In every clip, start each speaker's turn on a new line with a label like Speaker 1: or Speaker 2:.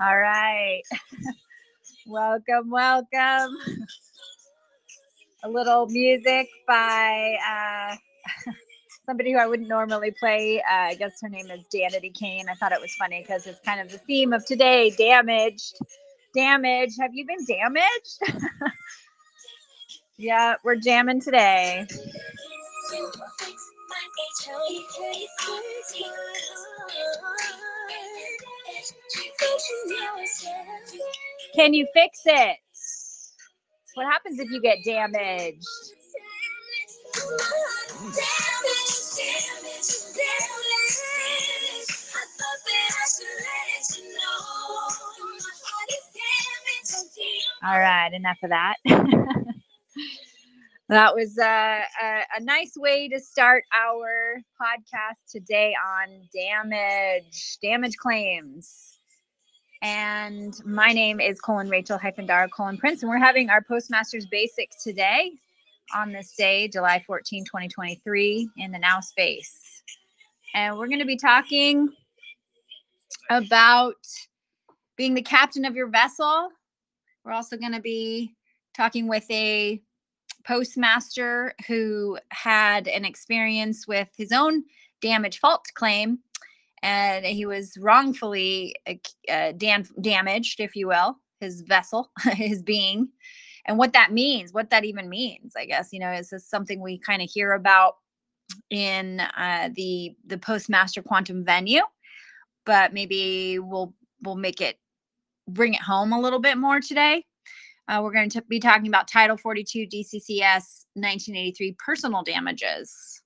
Speaker 1: All right. welcome, welcome. A little music by uh, somebody who I wouldn't normally play. Uh, I guess her name is Danity Kane. I thought it was funny because it's kind of the theme of today damaged. Damage. Have you been damaged? yeah, we're jamming today. Can you fix it? What happens if you get damaged? All right, enough of that. that was uh, a, a, nice way to start our podcast today on damage, damage claims. And my name is colon Rachel hyphen Dara colon Prince, and we're having our Postmasters Basic today on this day, July 14, 2023, in the Now Space. And we're going to be talking about being the captain of your vessel. We're also going to be talking with a postmaster who had an experience with his own damage fault claim and he was wrongfully uh, uh dam- damaged if you will his vessel his being. And what that means what that even means i guess you know is this something we kind of hear about in uh, the the postmaster quantum venue but maybe we'll we'll make it bring it home a little bit more today. Uh, we're going to be talking about Title 42 DCCS 1983 personal damages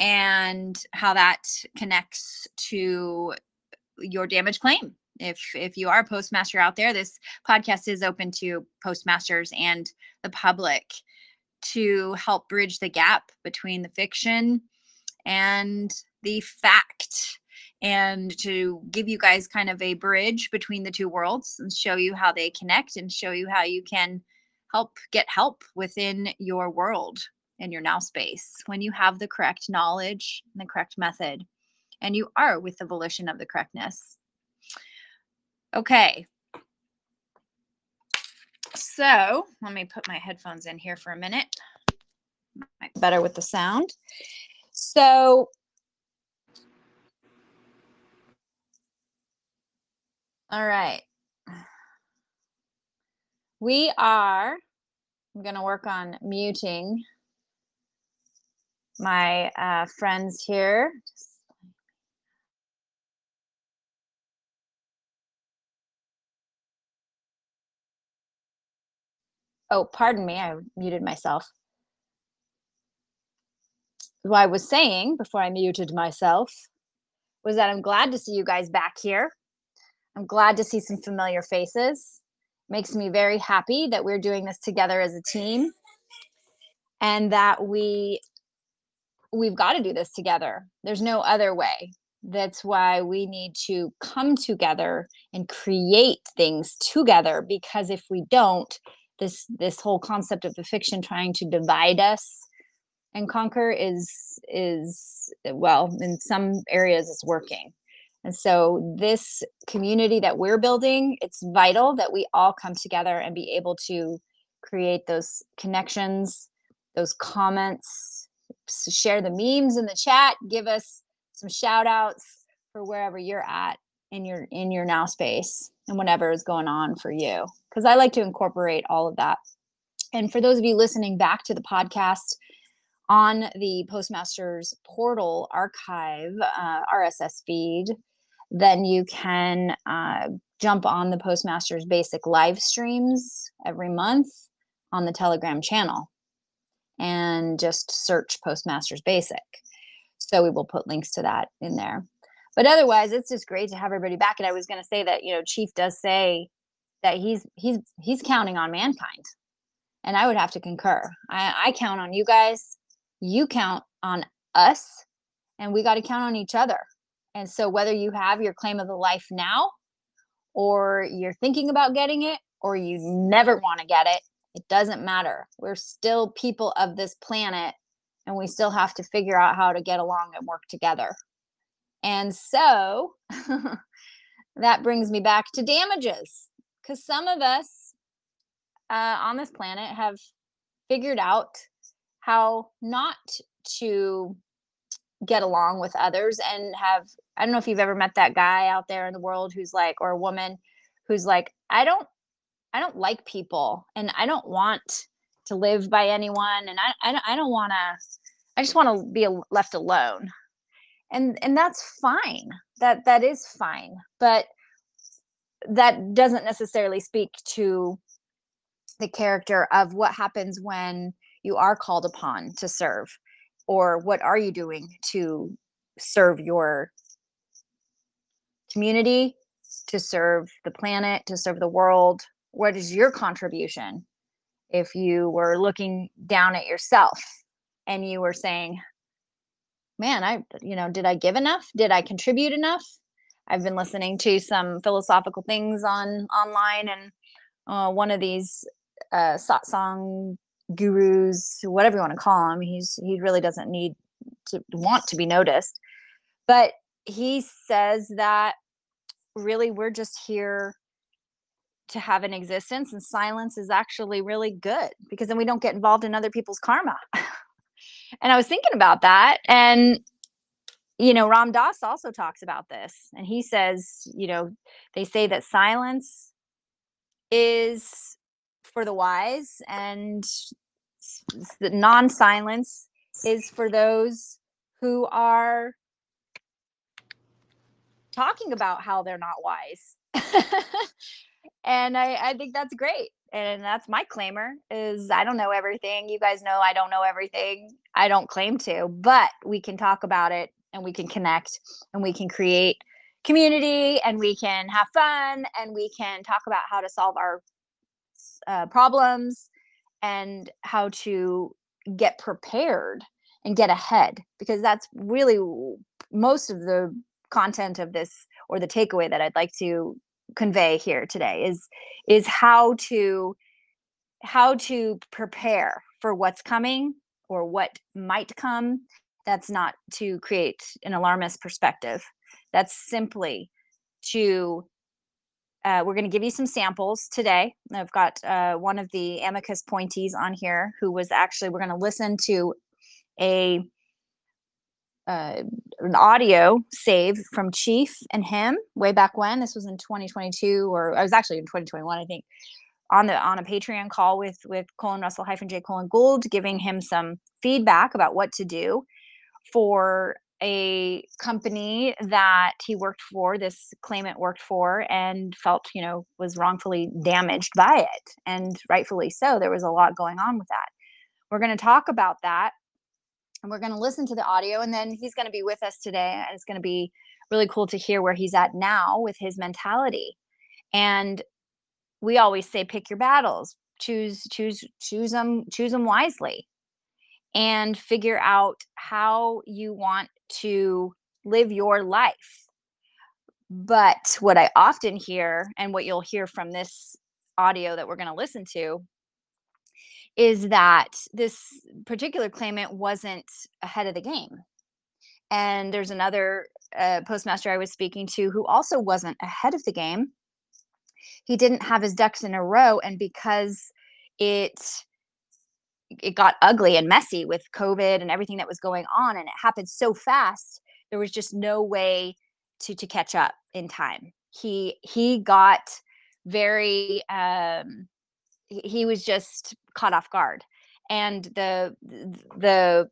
Speaker 1: and how that connects to your damage claim. If if you are a postmaster out there, this podcast is open to postmasters and the public to help bridge the gap between the fiction and the fact and to give you guys kind of a bridge between the two worlds and show you how they connect and show you how you can help get help within your world and your now space when you have the correct knowledge and the correct method and you are with the volition of the correctness. Okay. So let me put my headphones in here for a minute. Better with the sound. So All right. We are I'm going to work on muting my uh, friends here. Oh, pardon me, I muted myself. What I was saying before I muted myself was that I'm glad to see you guys back here. I'm glad to see some familiar faces. Makes me very happy that we're doing this together as a team and that we we've got to do this together. There's no other way. That's why we need to come together and create things together because if we don't, this this whole concept of the fiction trying to divide us and conquer is is well, in some areas it's working and so, this community that we're building, it's vital that we all come together and be able to create those connections, those comments, share the memes in the chat, give us some shout outs for wherever you're at in your in your now space and whatever is going on for you because i like to incorporate all of that. And for those of you listening back to the podcast on the postmasters portal archive uh, rss feed then you can uh, jump on the Postmasters Basic live streams every month on the Telegram channel and just search Postmasters Basic. So we will put links to that in there. But otherwise, it's just great to have everybody back. And I was going to say that you know Chief does say that he's he's he's counting on mankind. And I would have to concur. I, I count on you guys. You count on us. And we got to count on each other. And so, whether you have your claim of the life now, or you're thinking about getting it, or you never want to get it, it doesn't matter. We're still people of this planet, and we still have to figure out how to get along and work together. And so, that brings me back to damages because some of us uh, on this planet have figured out how not to get along with others and have i don't know if you've ever met that guy out there in the world who's like or a woman who's like i don't i don't like people and i don't want to live by anyone and i i don't, I don't want to i just want to be left alone. And and that's fine. That that is fine. But that doesn't necessarily speak to the character of what happens when you are called upon to serve or what are you doing to serve your community to serve the planet to serve the world what is your contribution if you were looking down at yourself and you were saying man i you know did i give enough did i contribute enough i've been listening to some philosophical things on online and uh, one of these uh, satsang gurus, whatever you want to call him. He's he really doesn't need to want to be noticed, but he says that really we're just here to have an existence, and silence is actually really good because then we don't get involved in other people's karma. and I was thinking about that, and you know, Ram Dass also talks about this, and he says, you know, they say that silence is for the wise and the non-silence is for those who are talking about how they're not wise and I, I think that's great and that's my claimer is i don't know everything you guys know i don't know everything i don't claim to but we can talk about it and we can connect and we can create community and we can have fun and we can talk about how to solve our uh, problems and how to get prepared and get ahead because that's really most of the content of this or the takeaway that I'd like to convey here today is is how to how to prepare for what's coming or what might come that's not to create an alarmist perspective that's simply to uh, we're going to give you some samples today. I've got uh, one of the amicus pointees on here who was actually, we're going to listen to a uh, an audio save from Chief and him way back when. This was in 2022, or I was actually in 2021, I think, on the on a Patreon call with with colon Russell hyphen Jay colon Gould, giving him some feedback about what to do for a company that he worked for, this claimant worked for, and felt, you know, was wrongfully damaged by it. And rightfully so. There was a lot going on with that. We're going to talk about that and we're going to listen to the audio. And then he's going to be with us today. And it's going to be really cool to hear where he's at now with his mentality. And we always say, pick your battles, choose, choose, choose them, choose them wisely and figure out how you want to live your life. But what I often hear, and what you'll hear from this audio that we're going to listen to, is that this particular claimant wasn't ahead of the game. And there's another uh, postmaster I was speaking to who also wasn't ahead of the game. He didn't have his ducks in a row. And because it it got ugly and messy with COVID and everything that was going on, and it happened so fast. There was just no way to to catch up in time. He he got very um, he was just caught off guard, and the the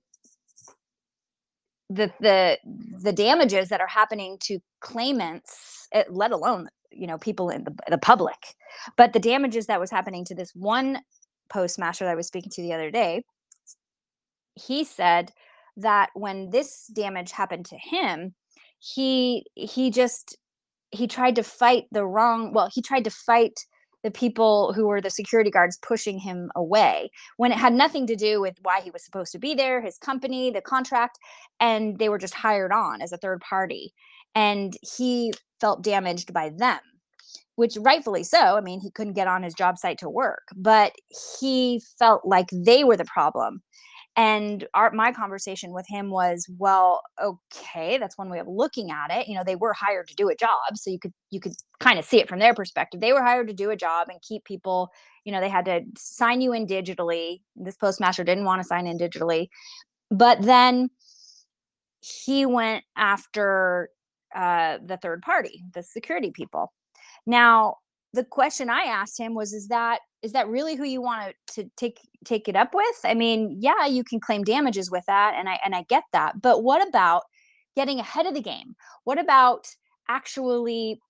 Speaker 1: the the the damages that are happening to claimants, eh, let alone you know people in the, the public, but the damages that was happening to this one postmaster that I was speaking to the other day, he said that when this damage happened to him, he he just he tried to fight the wrong well, he tried to fight the people who were the security guards pushing him away when it had nothing to do with why he was supposed to be there, his company, the contract, and they were just hired on as a third party. And he felt damaged by them, which rightfully so. I mean, he couldn't get on his job site to work, but he felt like they were the problem and our my conversation with him was well okay that's one way of looking at it. You know they were hired to do a job so you could you could kind of see it from their perspective. They were hired to do a job and keep people you know they had to sign you in digitally. This postmaster didn't want to sign in digitally. But then he went after uh, the third party the security people. Now the question i asked him was is that is that really who you want to, take take it up with? I mean yeah you can claim damages with that and i and i get that but what about getting ahead of the game? What about actually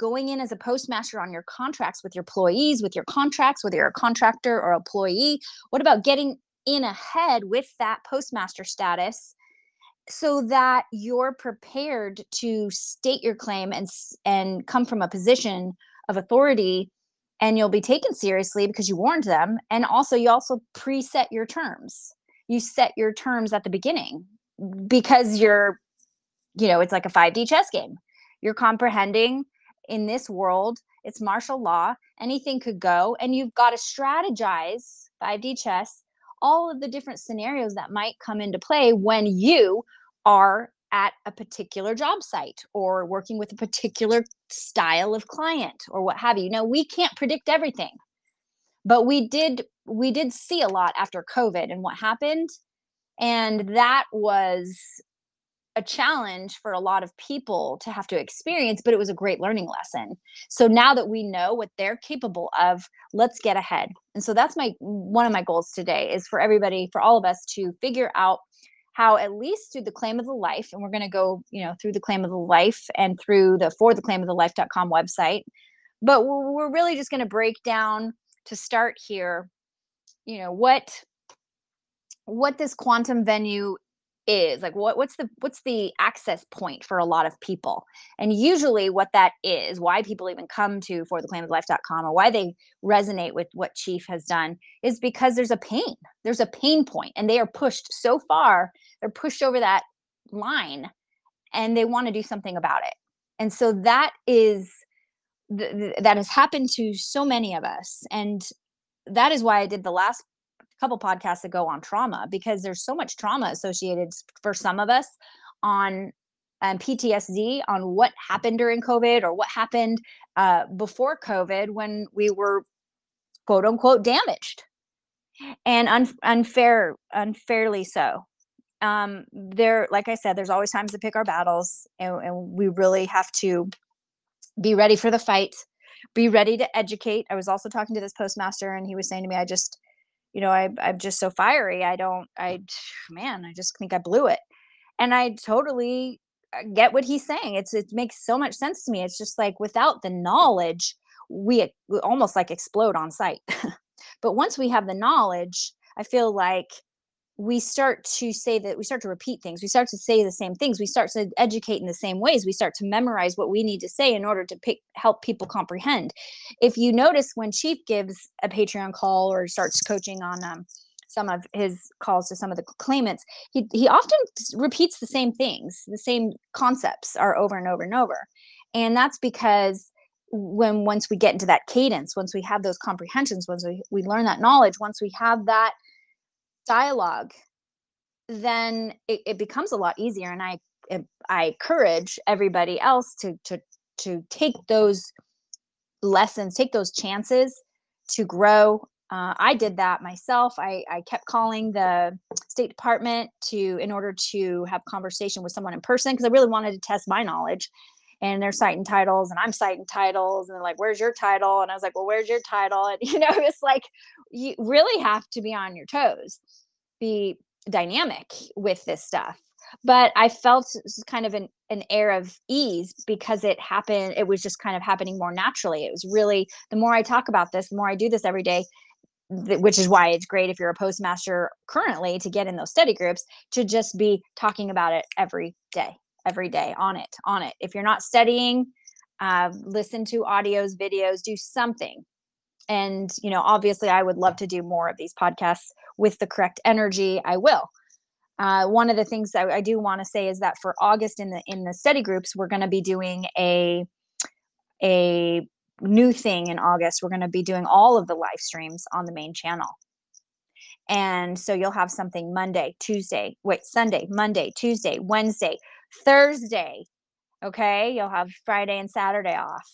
Speaker 1: going in as a postmaster on your contracts with your employees with your contracts whether you're a contractor or employee? What about getting in ahead with that postmaster status so that you're prepared to state your claim and and come from a position of authority and you'll be taken seriously because you warned them. And also you also preset your terms. You set your terms at the beginning because you're you know it's like a 5d chess game. You're comprehending in this world it's martial law anything could go and you've got to strategize 5d chess all of the different scenarios that might come into play when you are at a particular job site or working with a particular style of client or what have you. Now we can't predict everything. But we did we did see a lot after COVID and what happened and that was a challenge for a lot of people to have to experience, but it was a great learning lesson. So now that we know what they're capable of, let's get ahead. And so that's my one of my goals today is for everybody, for all of us to figure out how at least through the claim of the life and we're going to go you know through the claim of the life and through the for the claim of the life.com website. But we're, really just going to break down to start here you know what what this quantum venue is like what what's the what's the access point for a lot of people? And usually what that is why people even come to for the claim of life.com or why they resonate with what chief has done is because there's a pain. There's a pain point and they are pushed so far they're pushed over that line and they want to do something about it. And so that is th- that has happened to so many of us and that is why i did the last couple podcasts ago on trauma because there's so much trauma associated for some of us on um, PTSD on what happened during COVID or what happened uh, before COVID when we were quote unquote damaged and un- unfair, unfairly so. Um there like i said there's always times to pick our battles and, and we really have to be ready for the fight be ready to educate. I was also talking to this postmaster and he was saying to me i just you know I, i'm just so fiery i don't i man i just think i blew it. And i totally uh, get what he's saying it's it makes so much sense to me it's just like without the knowledge we, we almost like explode on site but once we have the knowledge i feel like we start to say that we start to repeat things we start to say the same things we start to educate in the same ways we start to memorize what we need to say in order to pick, help people comprehend. If you notice when chief gives a patreon call or starts coaching on um, some of his calls to some of the claimants he, he often repeats the same things the same concepts are over and over and over. And that's because when once we get into that cadence once we have those comprehensions once we, we learn that knowledge once we have that dialogue then it, it becomes a lot easier and i i encourage everybody else to to to take those lessons take those chances to grow. Uh, i did that myself. I, I kept calling the state department to in order to have conversation with someone in person because i really wanted to test my knowledge and they're citing titles and i'm citing titles and they're like where's your title? And i was like well where's your title? And you know it's like you really have to be on your toes be dynamic with this stuff. But i felt kind of an, an air of ease because it happened it was just kind of happening more naturally. It was really the more i talk about this the more i do this every day which is why it's great if you're a postmaster currently to get in those study groups to just be talking about it every day every day on it on it. If you're not studying uh, listen to audios videos do something and you know obviously i would love to do more of these podcasts with the correct energy. I will. Uh, one of the things I, I do want to say is that for august in the in the study groups we're going to be doing a a new thing in august. We're going to be doing all of the live streams on the main channel. And so you'll have something monday tuesday wait sunday monday tuesday wednesday thursday okay? You'll have friday and saturday off.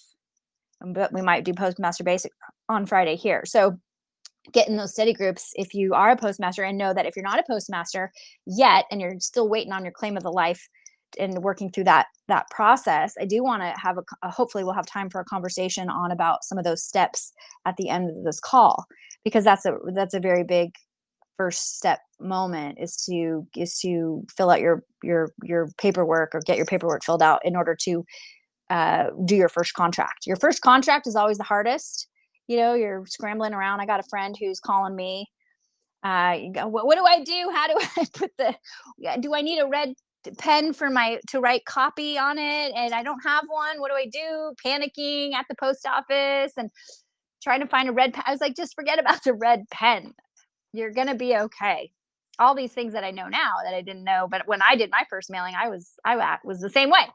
Speaker 1: But we might do postmaster basic on Friday here. So get in those study groups if you are a postmaster and know that if you're not a postmaster yet and you're still waiting on your claim of the life and working through that that process i do want to have a, a, hopefully we'll have time for a conversation on about some of those steps at the end of this call because that's a that's a very big first step moment is to is to fill out your your your paperwork or get your paperwork filled out in order to uh, do your first contract. Your first contract is always the hardest. You know, you're scrambling around. I got a friend who's calling me. Uh, go, what, what do I do? How do I put the? Do I need a red pen for my to write copy on it? And I don't have one. What do I do? Panicking at the post office and trying to find a red pen. I was like, just forget about the red pen. You're gonna be okay. All these things that I know now that I didn't know, but when I did my first mailing, I was I was the same way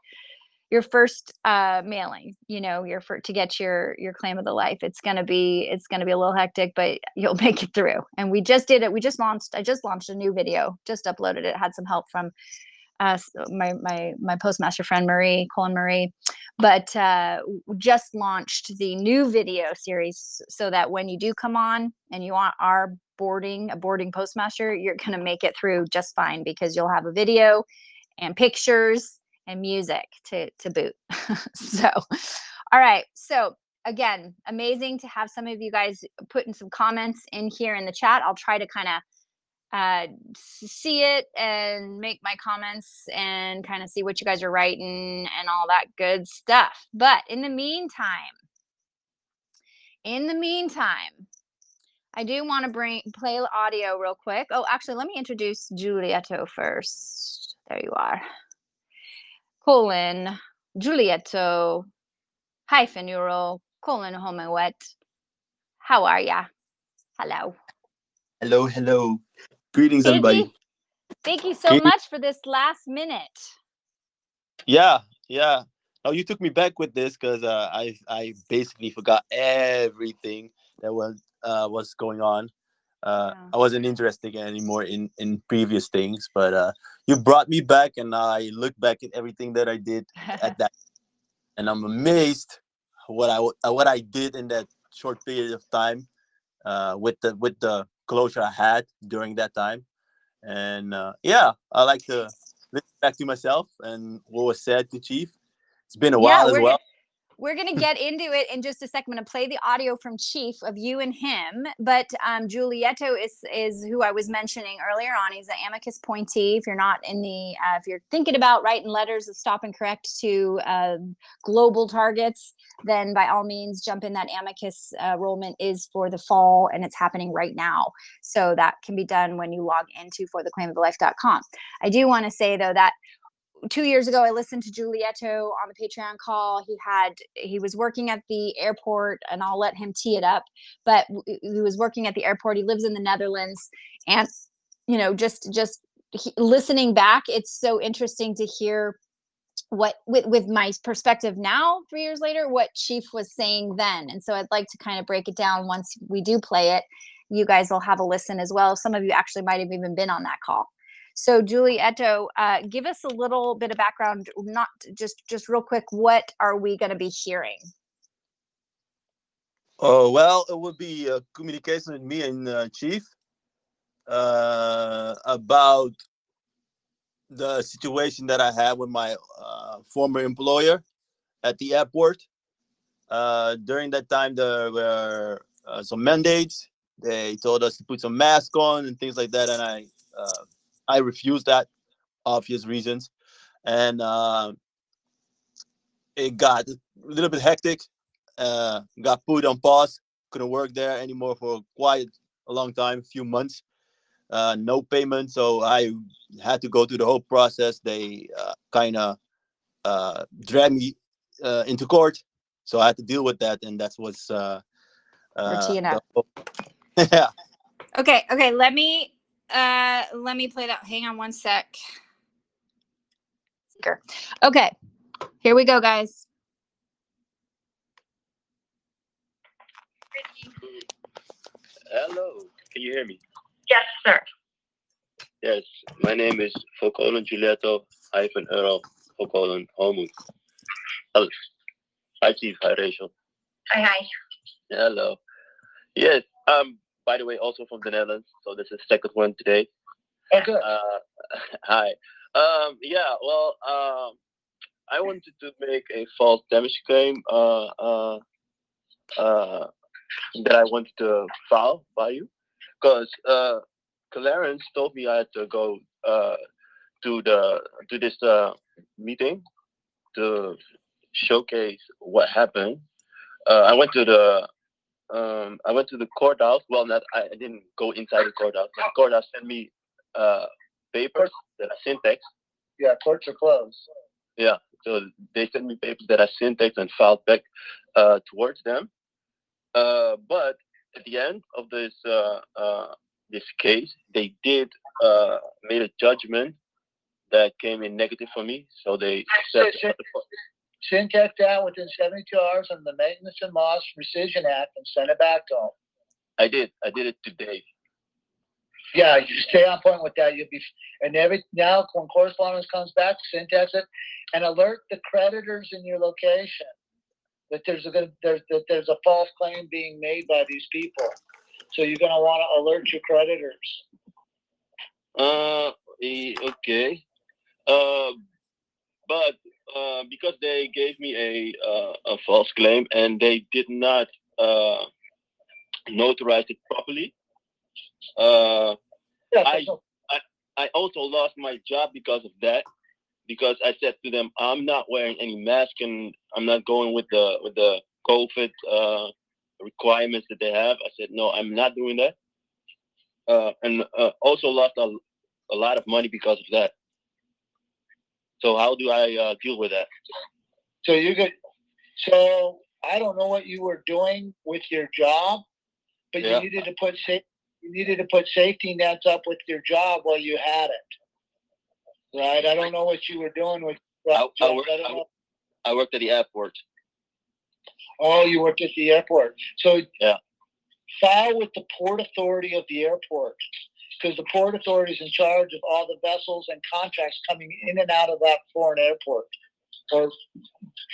Speaker 1: your first uh, mailing you know your for to get your your claim of the life it's going to be it's going to be a little hectic but you'll make it through. And we just did it we just launched i just launched a new video just uploaded it had some help from uh, my my my postmaster friend marie colin marie. But uh, just launched the new video series so that when you do come on and you want our boarding a boarding postmaster you're to make it through just fine because you'll have a video and pictures and music to to boot. so, all right. So again, amazing to have some of you guys putting some comments in here in the chat. I'll try to kind of uh, see it and make my comments and kind of see what you guys are writing and all that good stuff. But in the meantime, in the meantime, I do want to bring play audio real quick. Oh, actually, let me introduce Giulietto first. There you are colon Giulietto hyphen euro colon wet. How are ya? Hello.
Speaker 2: Hello, hello. Greetings, Thank everybody.
Speaker 1: You. Thank you so Greetings. much for this last minute.
Speaker 2: Yeah, yeah. Oh, you took me back with this because uh, I I basically forgot everything that was uh, was going on uh, yeah. I wasn't interested anymore in in previous things. But uh, you brought me back, and I look back at everything that I did at that, and I'm amazed what I what I did in that short period of time uh, with the with the closure I had during that time. And uh, yeah, I like to look back to myself and what was said to Chief. It's been a yeah, while as well.
Speaker 1: We're going to get into it in just a second. I'm going to play the audio from Chief of you and him. But um, Giulietto is is who I was mentioning earlier on. He's an amicus pointee. If you're not in the, uh, if you're thinking about writing letters of stop and correct to uh, global targets, then by all means jump in. That amicus uh, enrollment is for the fall and it's happening right now. So that can be done when you log into fortheclaimofthelife.com. I do want to say though that two years ago i listened to giulietto on the patreon call. He had he was working at the airport and i'll let him tee it up but he was working at the airport. He lives in the netherlands and you know just just he, listening back it's so interesting to hear what with with my perspective now three years later what chief was saying then. And so i'd like to kind of break it down once we do play it. You guys will have a listen as well. Some of you actually might have even been on that call so, Giulietto, uh, give us a little bit of background. Not just just real quick. What are we going to be hearing?
Speaker 2: Oh well, it would be a communication with me and uh, Chief uh, about the situation that I had with my uh, former employer at the airport. Uh, during that time, there were uh, some mandates. They told us to put some mask on and things like that, and I uh, I refused that, obvious reasons, and uh, it got a little bit hectic. Uh, got put on pause. Couldn't work there anymore for quite a long time, a few months. Uh, no payment, so I had to go through the whole process. They uh, kind of uh, dragged me uh, into court, so I had to deal with that, and that was uh, Uh,
Speaker 1: TNF.
Speaker 2: the- yeah.
Speaker 1: Okay, okay, let me uh let me play that. Hang on one sec. Okay. Here we go, guys.
Speaker 3: Hello, can you hear me?
Speaker 4: Yes, sir.
Speaker 3: Yes, my name is Volkolen Giulietto hyphen Euro Volkolen Homu. Hello. Hi, Chief. Hi, Rachel.
Speaker 4: Hi, hi.
Speaker 3: Hello. Yes, um, by the way, also from the Netherlands. So this is second one today.
Speaker 4: Oh, good.
Speaker 3: Uh, hi. Um, yeah, well, um, I wanted to make a false damage claim uh, uh, uh, that I wanted to file by you. Because uh, Clarence told me I had to go uh, to the to this uh, meeting to showcase what happened. Uh, I went to the um, I went to the courthouse. Well, not I, I didn't go inside the courthouse. but The courthouse sent me uh, papers that I syntax.
Speaker 4: Yeah, courts are closed.
Speaker 3: Yeah, So they sent me papers that I syntax and filed back uh, towards them. Uh, but at the end of this uh, uh, this case, they did uh, made a judgment that came in negative for me. So they said
Speaker 4: Syntax that within 72 hours on the Maintenance and Loss Rescission Act and send it back to them.
Speaker 3: I did I did it today.
Speaker 4: Yeah, you stay on point with that. You'll be, and every, now when correspondence comes back, syntax it and alert the creditors in your location that there's a good, there's, that there's a false claim being made by these people. So you're gonna wanna alert your creditors.
Speaker 3: Uh, eh, okay. Uh, but uh, because they gave me a uh, a false claim and they did not uh, notarize it properly, uh,
Speaker 4: Yeah,
Speaker 3: I-
Speaker 4: so-
Speaker 3: I also lost my job because of that. Because I said to them, I'm not wearing any mask and I'm not going with the with the COVID uh, requirements that they have. I said, no, I'm not doing that. Uh, and uh, also lost a, a lot of money because of that. So how do I uh, deal with that?
Speaker 4: So you could, so I don't know what you were doing with your job, but
Speaker 3: Yeah.
Speaker 4: you needed to put sa- you needed to put safety nets up with your job while you had it. Right? I don't know what you were doing with.
Speaker 3: I- I
Speaker 4: I don't
Speaker 3: I
Speaker 4: know.
Speaker 3: I worked at the airport.
Speaker 4: Oh, you worked at the airport. So
Speaker 3: Yeah.
Speaker 4: file with the port authority of the airport because the port authority is in charge of all the vessels and contracts coming in and out of that foreign airport or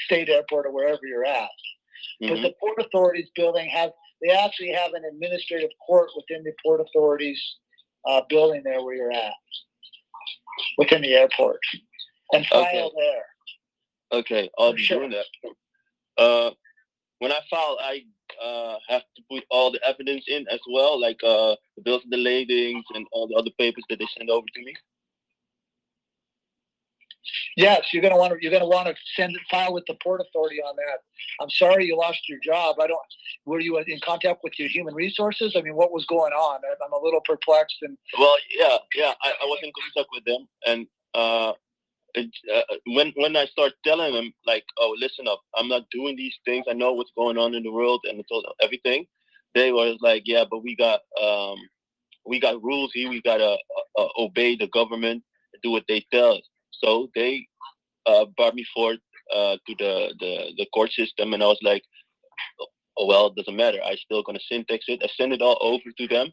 Speaker 4: state airport or wherever you're at. But
Speaker 3: Mhm.
Speaker 4: the port authorities building have they actually have an administrative court within the port authorities uh, building there where you're at within the airport and file
Speaker 3: Okay.
Speaker 4: there.
Speaker 3: Okay, I'll be
Speaker 4: sure.
Speaker 3: doing that. Uh, when I file, I uh, have to put all the evidence in as well, like uh, the bills of the ladings and all the other papers that they send over to me.
Speaker 4: Yes, you're gonna want to you're gonna want to send it file with the port authority on that. I'm sorry you lost your job. I don't. Were you in contact with your human resources? I mean, what was going on? I'm a little perplexed and
Speaker 3: Well, yeah, yeah, I, I was in contact with them, and uh, uh, when when I start telling them like, oh, listen up, I'm not doing these things. I know what's going on in the world, and told them everything. They were like, yeah, but we got um, we got rules here. We gotta uh, uh, obey the government, do what they tell us. So they uh, brought me forward uh, to the, the the court system, and I was like, oh well, it doesn't matter. I still gonna syntax it. I send it all over to them.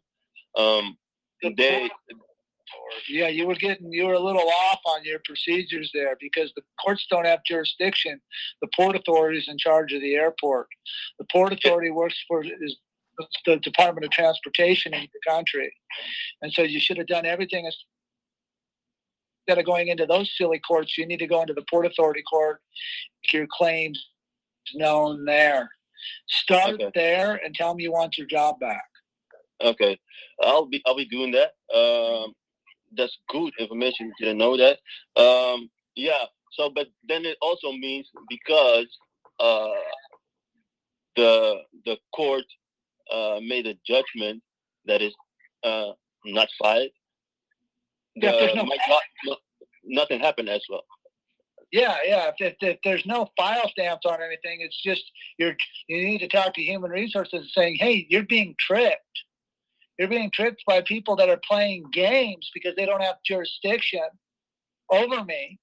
Speaker 3: Um, they
Speaker 4: yeah, you were getting you were a little off on your procedures there because the courts don't have jurisdiction. The port authority is in charge of the airport. The port authority works for is the Department of Transportation in the country, and so you should have done everything instead of going into those silly courts. You need to go into the port authority court, make your claims known there. Start
Speaker 3: Okay.
Speaker 4: there and tell them you want your job back.
Speaker 3: Okay, I'll be I'll be doing that. Um, that's good information. Didn't know that. Um, yeah. So, but then it also means because uh, the the court uh, made a judgment that is uh, not filed. The-
Speaker 4: there's no-
Speaker 3: no- nothing happened as well.
Speaker 4: Yeah, yeah. If, if, if there's no file stamps on anything, it's just you're you need to talk to human resources saying, hey, you're being tricked. You're being tricked by people that are playing games because they don't have jurisdiction over me.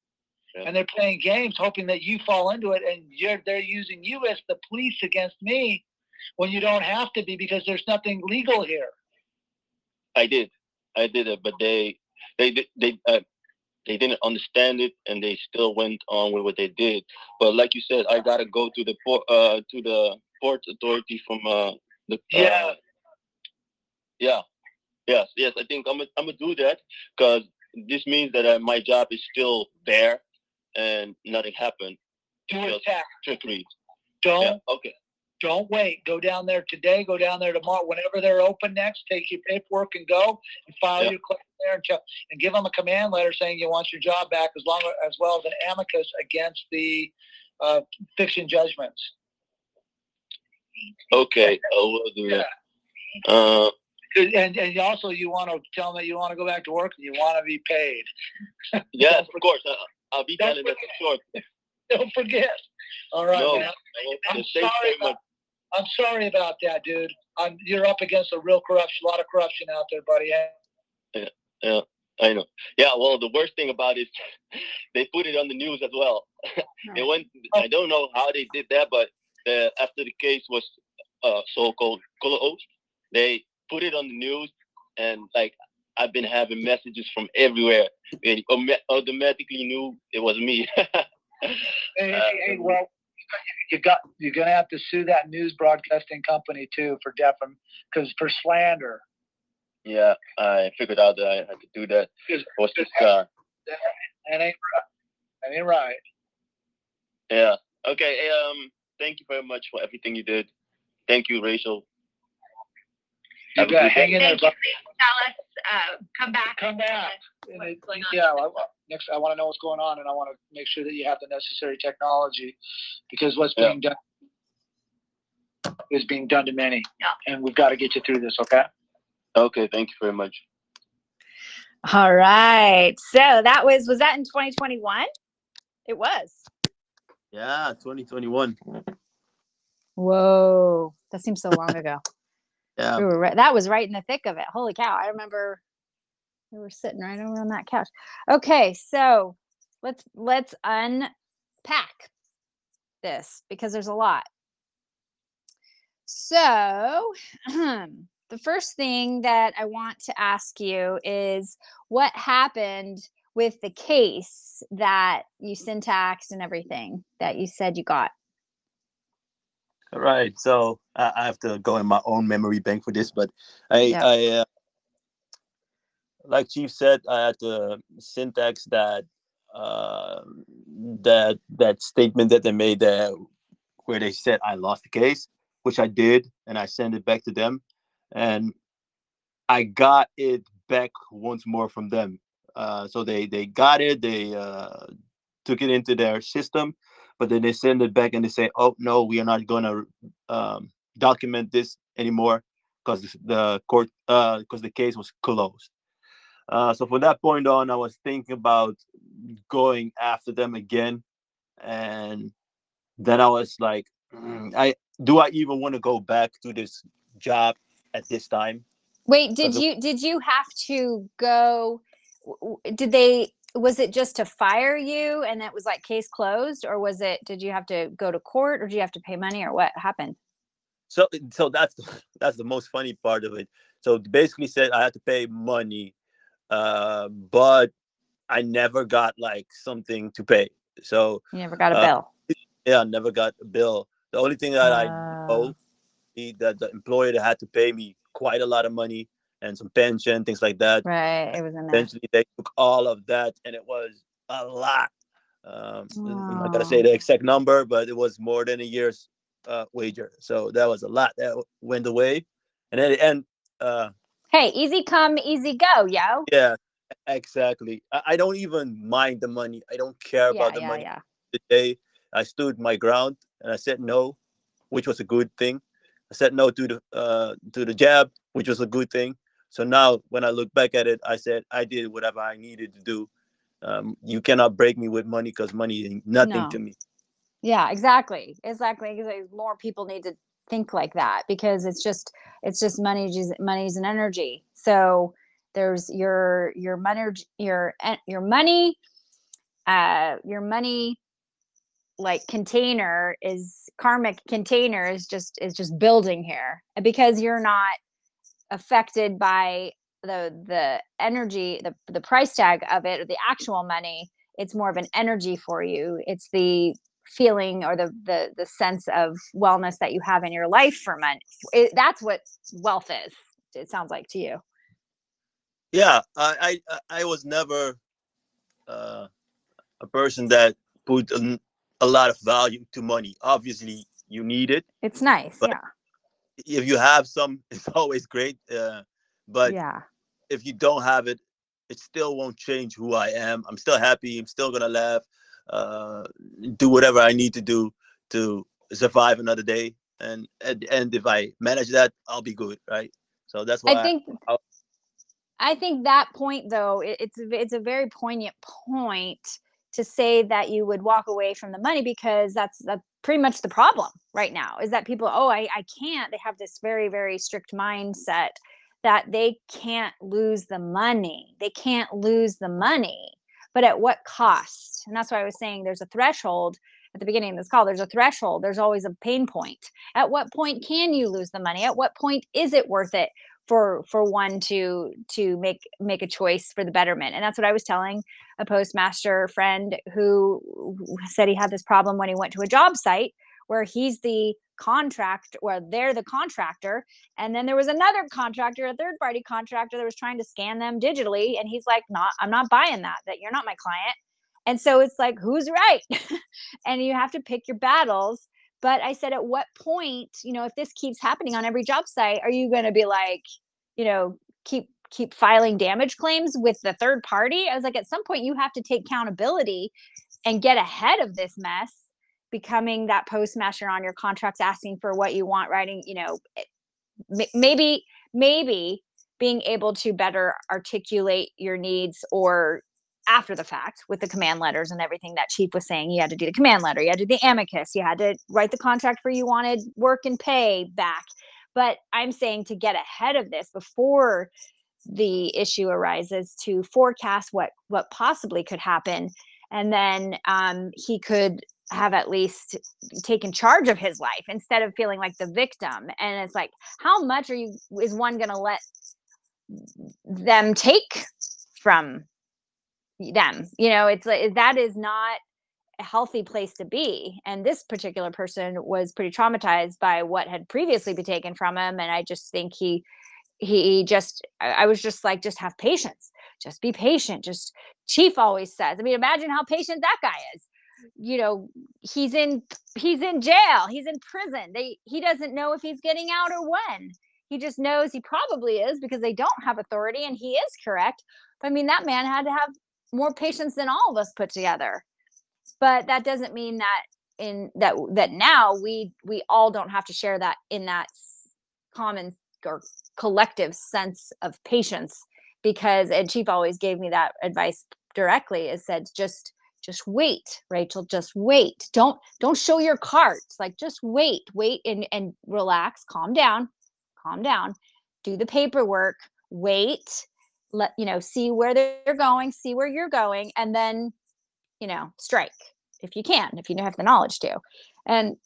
Speaker 3: Yeah.
Speaker 4: And they're playing games hoping that you fall into it and you're they're using you as the police against me when you don't have to be because there's nothing legal here.
Speaker 3: I did, I did it, but they, they, they, uh, they didn't understand it, and they still went on with what they did. But like you said, I gotta go to the port, uh, to the port authority from uh, the.
Speaker 4: Yeah.
Speaker 3: Uh, yeah. Yes. Yes. I think I'm. Gonna, I'm gonna do that because this means that uh, my job is still there, and nothing happened.
Speaker 4: Do it
Speaker 3: trickery.
Speaker 4: Don't
Speaker 3: Yeah. Okay.
Speaker 4: don't wait. Go down there today. Go down there tomorrow. Whenever they're open next, take your paperwork and go and file
Speaker 3: Yeah.
Speaker 4: your claim there and, tell, and give them a command letter saying you want your job back, as long as well as an amicus against the uh, fiction judgments.
Speaker 3: Okay. I will do that. Uh,
Speaker 4: And and also you want to tell them that you want to go back to work and you want to be paid.
Speaker 3: yes, of course. Uh, I'll be telling that for sure.
Speaker 4: Don't forget. All right,
Speaker 3: No,
Speaker 4: man. I'm sorry
Speaker 3: with-
Speaker 4: I'm sorry about that, dude. I'm, you're up against a real corruption, a lot of corruption out there, buddy.
Speaker 3: Yeah, yeah, I know. Yeah, well, the worst thing about it is they put it on the news as well. it went. I don't know how they did that, but uh, after the case was uh, so-called closed, they put it on the news, and like I've been having messages from everywhere. They automatically knew it was me.
Speaker 4: Hey, hey, hey, well, you got you're gonna have to sue that news broadcasting company too for defam because for slander.
Speaker 3: yeah, I figured out that I had to do that. Was just uh,
Speaker 4: that ain't right. That ain't right.
Speaker 3: yeah. Okay. Um. Thank you very much for everything you did. Thank you, Rachel.
Speaker 4: You
Speaker 3: Have
Speaker 4: got hang in there,
Speaker 5: Thank you.
Speaker 4: bud.
Speaker 5: Tell us, uh, come back.
Speaker 4: Come back. And
Speaker 5: What's
Speaker 4: it-
Speaker 5: going on?
Speaker 4: Yeah, I, I- next I want to know what's going on, and I want to make sure that you have the necessary technology, because what's
Speaker 3: Yeah.
Speaker 4: being done is being done to many.
Speaker 5: Yeah.
Speaker 4: And we've got to get you through this, okay?
Speaker 3: Okay. Thank you very much.
Speaker 1: All right. So that was was that in 2021? It was.
Speaker 2: Yeah, 2021.
Speaker 1: Whoa, that seems so long ago.
Speaker 2: Yeah.
Speaker 1: We were that was right in the thick of it. Holy cow! I remember we were sitting right over on that couch. Okay, so let's let's unpack this because there's a lot. So the first thing that I want to ask you is what happened with the case that you syntaxed and everything that you said you got.
Speaker 2: All right. So I I have to go in my own memory bank for this, but I,
Speaker 1: Yeah.
Speaker 2: I, uh, like Chief said, I had to syntax that, uh, that that statement that they made there, where they said I lost the case, which I did, and I sent it back to them, and I got it back once more from them. Uh, so they they got it, they uh, took it into their system, but then they send it back and they say, "Oh no, we are not going to um, document this anymore because the court because the case was closed." Uh, so from that point on, I was thinking about going after them again, and then I was like, "Mm, "I do I even want to go back to this job at this time?"
Speaker 1: Wait, did you did you have to go? Did they? Was it just to fire you and that was like case closed, or was it? Did you have to go to court, or do you have to pay money, or what happened?
Speaker 2: so so that's the, that's the most funny part of it so basically said i had to pay money uh but i never got like something to pay so
Speaker 1: You never got a
Speaker 2: Uh,
Speaker 1: bill.
Speaker 2: yeah i never got a bill the only thing that i
Speaker 1: Oh.
Speaker 2: know that the employer had to pay me quite a lot of money and some pension things like that.
Speaker 1: Right, it was there.
Speaker 2: eventually they took all of that and it was a lot. Um i'm not gonna say the exact number but it was more than a year's uh wager. So that was a lot that went away. And at the end uh
Speaker 1: Hey, easy come, easy go, yo.
Speaker 2: yeah exactly. I, I don't even mind the money. I don't care
Speaker 1: Yeah,
Speaker 2: about the
Speaker 1: yeah,
Speaker 2: money.
Speaker 1: yeah.
Speaker 2: today i stood my ground and i said no which was a good thing. I said no to the uh to the jab which was a good thing so now when i look back at it i said i did whatever i needed to do um, you cannot break me with money because money is nothing
Speaker 1: No.
Speaker 2: to me.
Speaker 1: Yeah, exactly. Exactly. More people need to think like that because it's just it's just money is money's an energy. So there's your your money your en- your money uh your money like container is karmic container is just is just building here because you're not affected by the the energy the the price tag of it or the actual money it's more of an energy for you it's the feeling or the the the sense of wellness that you have in your life for money it, that's what wealth is it sounds like to you
Speaker 2: Yeah, I I, I- was never uh, a person that put a, a lot of value to money. Obviously, you need it.
Speaker 1: it's nice
Speaker 2: But If you have some, it's always great. Uh, but
Speaker 1: yeah
Speaker 2: if you don't have it, it still won't change who I am. I'm still happy. I'm still gonna laugh, uh, do whatever I need to do to survive another day. And at the end, if I manage that, I'll be good, right? So that's why
Speaker 1: I think
Speaker 2: I'll-
Speaker 1: I think that point though it, it's it's a very poignant point to say that you would walk away from the money because that's that's pretty much the problem right now is that people oh I I can't they have this very very strict mindset that they can't lose the money they can't lose the money but at what cost? And that's why I was saying there's a threshold at the beginning of this call there's a threshold there's always a pain point. At what point can you lose the money? At what point is it worth it for for one to to make make a choice for the betterment and that's what i was telling a postmaster friend who said he had this problem when he went to a job site where he's the contract or they're the contractor and then there was another contractor a third party contractor that was trying to scan them digitally and he's like not i'm not buying that that you're not my client. And so it's like who's right? And you have to pick your battles but i said at what point you know if this keeps happening on every job site are you going to be like you know keep keep filing damage claims with the third party? I was like at some point you have to take accountability and get ahead of this mess becoming that postmaster on your contracts asking for what you want writing you know eh, maybe maybe being able to better articulate your needs or after the fact with the command letters and everything that chief was saying you had to do the command letter you had to do the amicus you had to write the contract for you wanted work and pay back. But i'm saying to get ahead of this before the issue arises to forecast what what possibly could happen. And then um, he could have at least taken charge of his life instead of feeling like the victim. And it's like how much are you is one going to let them take from them you know it's like that is not a healthy place to be and this particular person was pretty traumatized by what had previously been taken from him and i just think he he just i was just like just have patience just be patient just chief always says i mean imagine how patient that guy is you know he's in he's in jail he's in prison they he doesn't know if he's getting out or when he just knows he probably is because they don't have authority and he is correct but i mean that man had to have more patience than all of us put together. But that doesn't mean that in that that now we we all don't have to share that in that common or collective sense of patience because and chief always gave me that advice directly. Is said just just wait rachel just wait. Don't don't show your cards. Like just wait wait and and relax. Calm down calm down. Do the paperwork. Wait let you know see where they're going see where you're going and then you know strike if you can if you have the knowledge to. And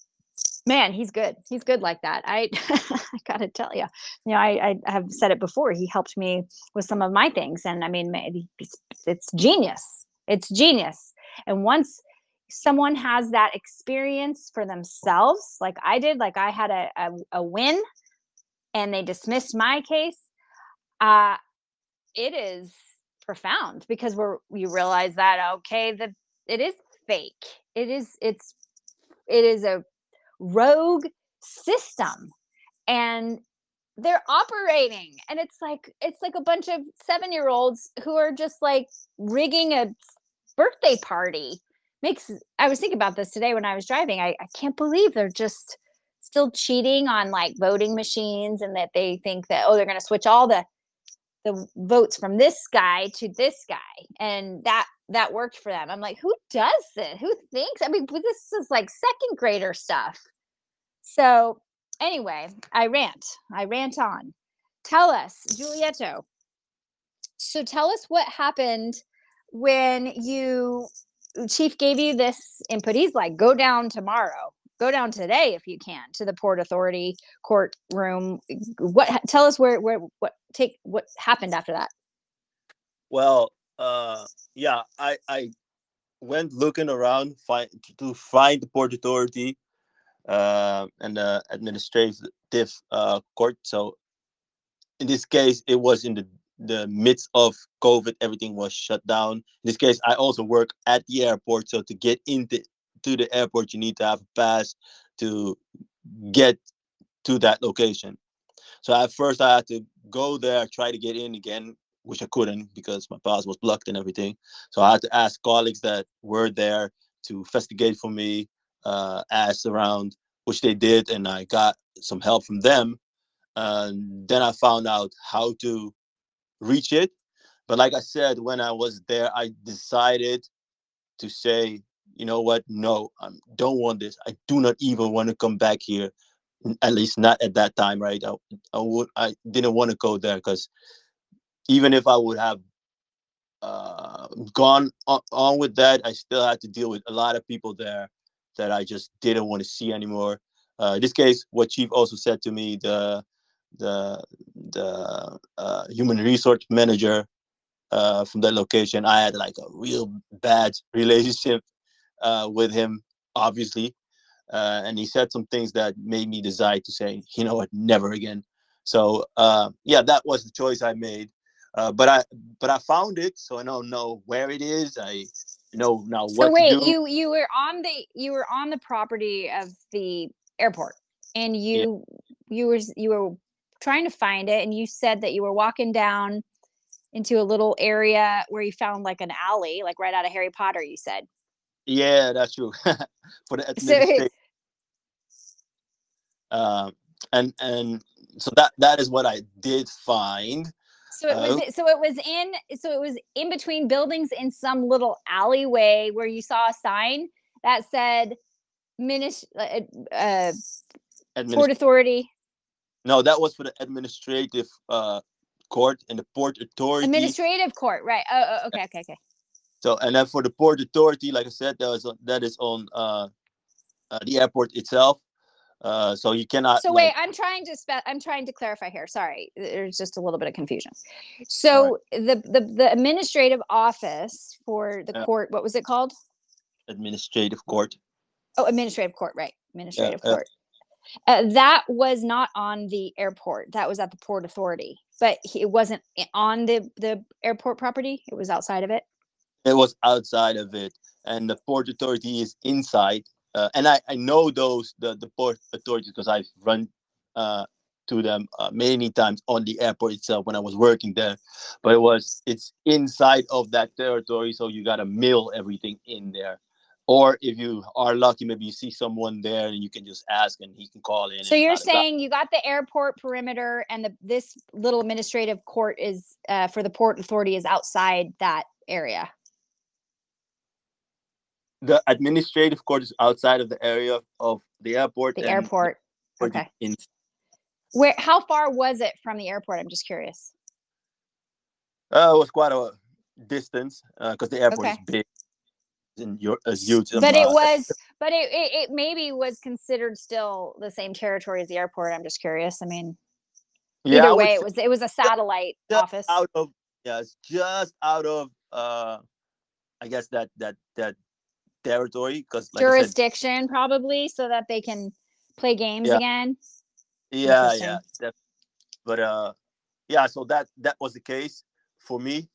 Speaker 1: man he's good. He's good like that. I i gotta tell you you know I, I have said it before he helped me with some of my things and i mean it's, it's genius. It's genius. And once someone has that experience for themselves like i did like i had a, a, a win and they dismissed my case uh it is profound because we're you realize that okay that it is fake. It is it's it is a rogue system. And they're operating. And it's like it's like a bunch of seven year olds who are just like rigging a birthday party. Makes i was thinking about this today when i was driving. I, I can't believe they're just still cheating on like voting machines and that they think that oh they're going to switch all the the votes from this guy to this guy and that that worked for them. I'm like, who does this? Who thinks? I mean, this is like second grader stuff. So anyway, I rant. I rant on. Tell us, Giulietto. So tell us what happened when you chief gave you this input. He's like, go down tomorrow. Go down today if you can to the port authority courtroom. What tell us where where what take what happened after that?
Speaker 2: Well, uh, yeah, I I went looking around find to find the port authority uh, and the administrative uh, court. So in this case, it was in the the midst of COVID, everything was shut down. In this case, I also work at the airport. So to get into to the airport, you need to have a pass to get to that location. So at first, I had to go there, try to get in again, which I couldn't because my pass was blocked and everything. So I had to ask colleagues that were there to investigate for me, uh, ask around, which they did, and I got some help from them. And then I found out how to reach it. But like I said, when I was there, I decided to say, you know what? No, I don't want this. I do not even want to come back here. At least not at that time, right? I, I would. I didn't want to go there because even if I would have uh, gone on, on with that, I still had to deal with a lot of people there that I just didn't want to see anymore. Uh, in this case, what Chief also said to me, the the the uh, human resource manager uh, from that location. I had like a real bad relationship uh, with him, obviously, uh, and he said some things that made me decide to say, you know what, never again. So uh, yeah, that was the choice I made. Uh, but I but I found it, so I don't know where it is. I know now what.
Speaker 1: So wait,
Speaker 2: to do.
Speaker 1: you you were on the you were on the property of the airport, and you you were you were trying to find it, and you said that you were walking down into a little area where you found like an alley, like right out of Harry Potter. You said.
Speaker 2: Yeah, that's true. For the
Speaker 1: So
Speaker 2: um, and and so that that is what I did find.
Speaker 1: So it was
Speaker 2: Oh.
Speaker 1: so it was in so it was in between buildings in some little alleyway where you saw a sign that said Minis uh, uh, Port Authority
Speaker 2: no, that was for the administrative uh, court and the port authority.
Speaker 1: Administrative Court, right? Oh, oh, okay, okay, okay.
Speaker 2: So and then for the port authority, like I said, that was on- that is on uh, uh, the airport itself. Uh, so you cannot.
Speaker 1: So
Speaker 2: like,
Speaker 1: wait, I'm trying to spe- I'm trying to clarify here. Sorry, there's just a little bit of confusion. So the, the the administrative office for the
Speaker 2: Yeah.
Speaker 1: court, what was it called?
Speaker 2: administrative court.
Speaker 1: Oh, administrative court, right? Administrative
Speaker 2: yeah.
Speaker 1: court. Uh, that was not on the airport. That was at the port authority, but he, it wasn't on the the airport property. It was outside of it.
Speaker 2: It was outside of it, and the port authority is inside. Uh, and I, I know those the, the port authorities because I've run uh, to them uh, many times on the airport itself when I was working there. But it was it's inside of that territory, so you gotta mail everything in there. Or if you are lucky, maybe you see someone there and you can just ask and he can call in.
Speaker 1: So you're saying you got the airport perimeter, and the this little administrative court is uh, for the port authority is outside that area.
Speaker 2: The administrative court is outside of the area of the airport.
Speaker 1: The
Speaker 2: and
Speaker 1: airport.
Speaker 2: port is
Speaker 1: Okay.
Speaker 2: in-
Speaker 1: Where? How far was it from the airport? I'm just curious.
Speaker 2: Uh, it was quite a distance because the airport is big and hu- as huge.
Speaker 1: But it
Speaker 2: uh,
Speaker 1: was, but it, it it maybe was considered still the same territory as the airport. I'm just curious. I mean,
Speaker 2: yeah,
Speaker 1: either
Speaker 2: would
Speaker 1: way, it was it was a satellite office.
Speaker 2: out of yeah, it's just out of uh, I guess that that that territory because like I said,
Speaker 1: jurisdiction probably so that they can play games
Speaker 2: Yeah.
Speaker 1: again
Speaker 2: yeah, yeah, def- but uh, yeah, so that that was the case for me,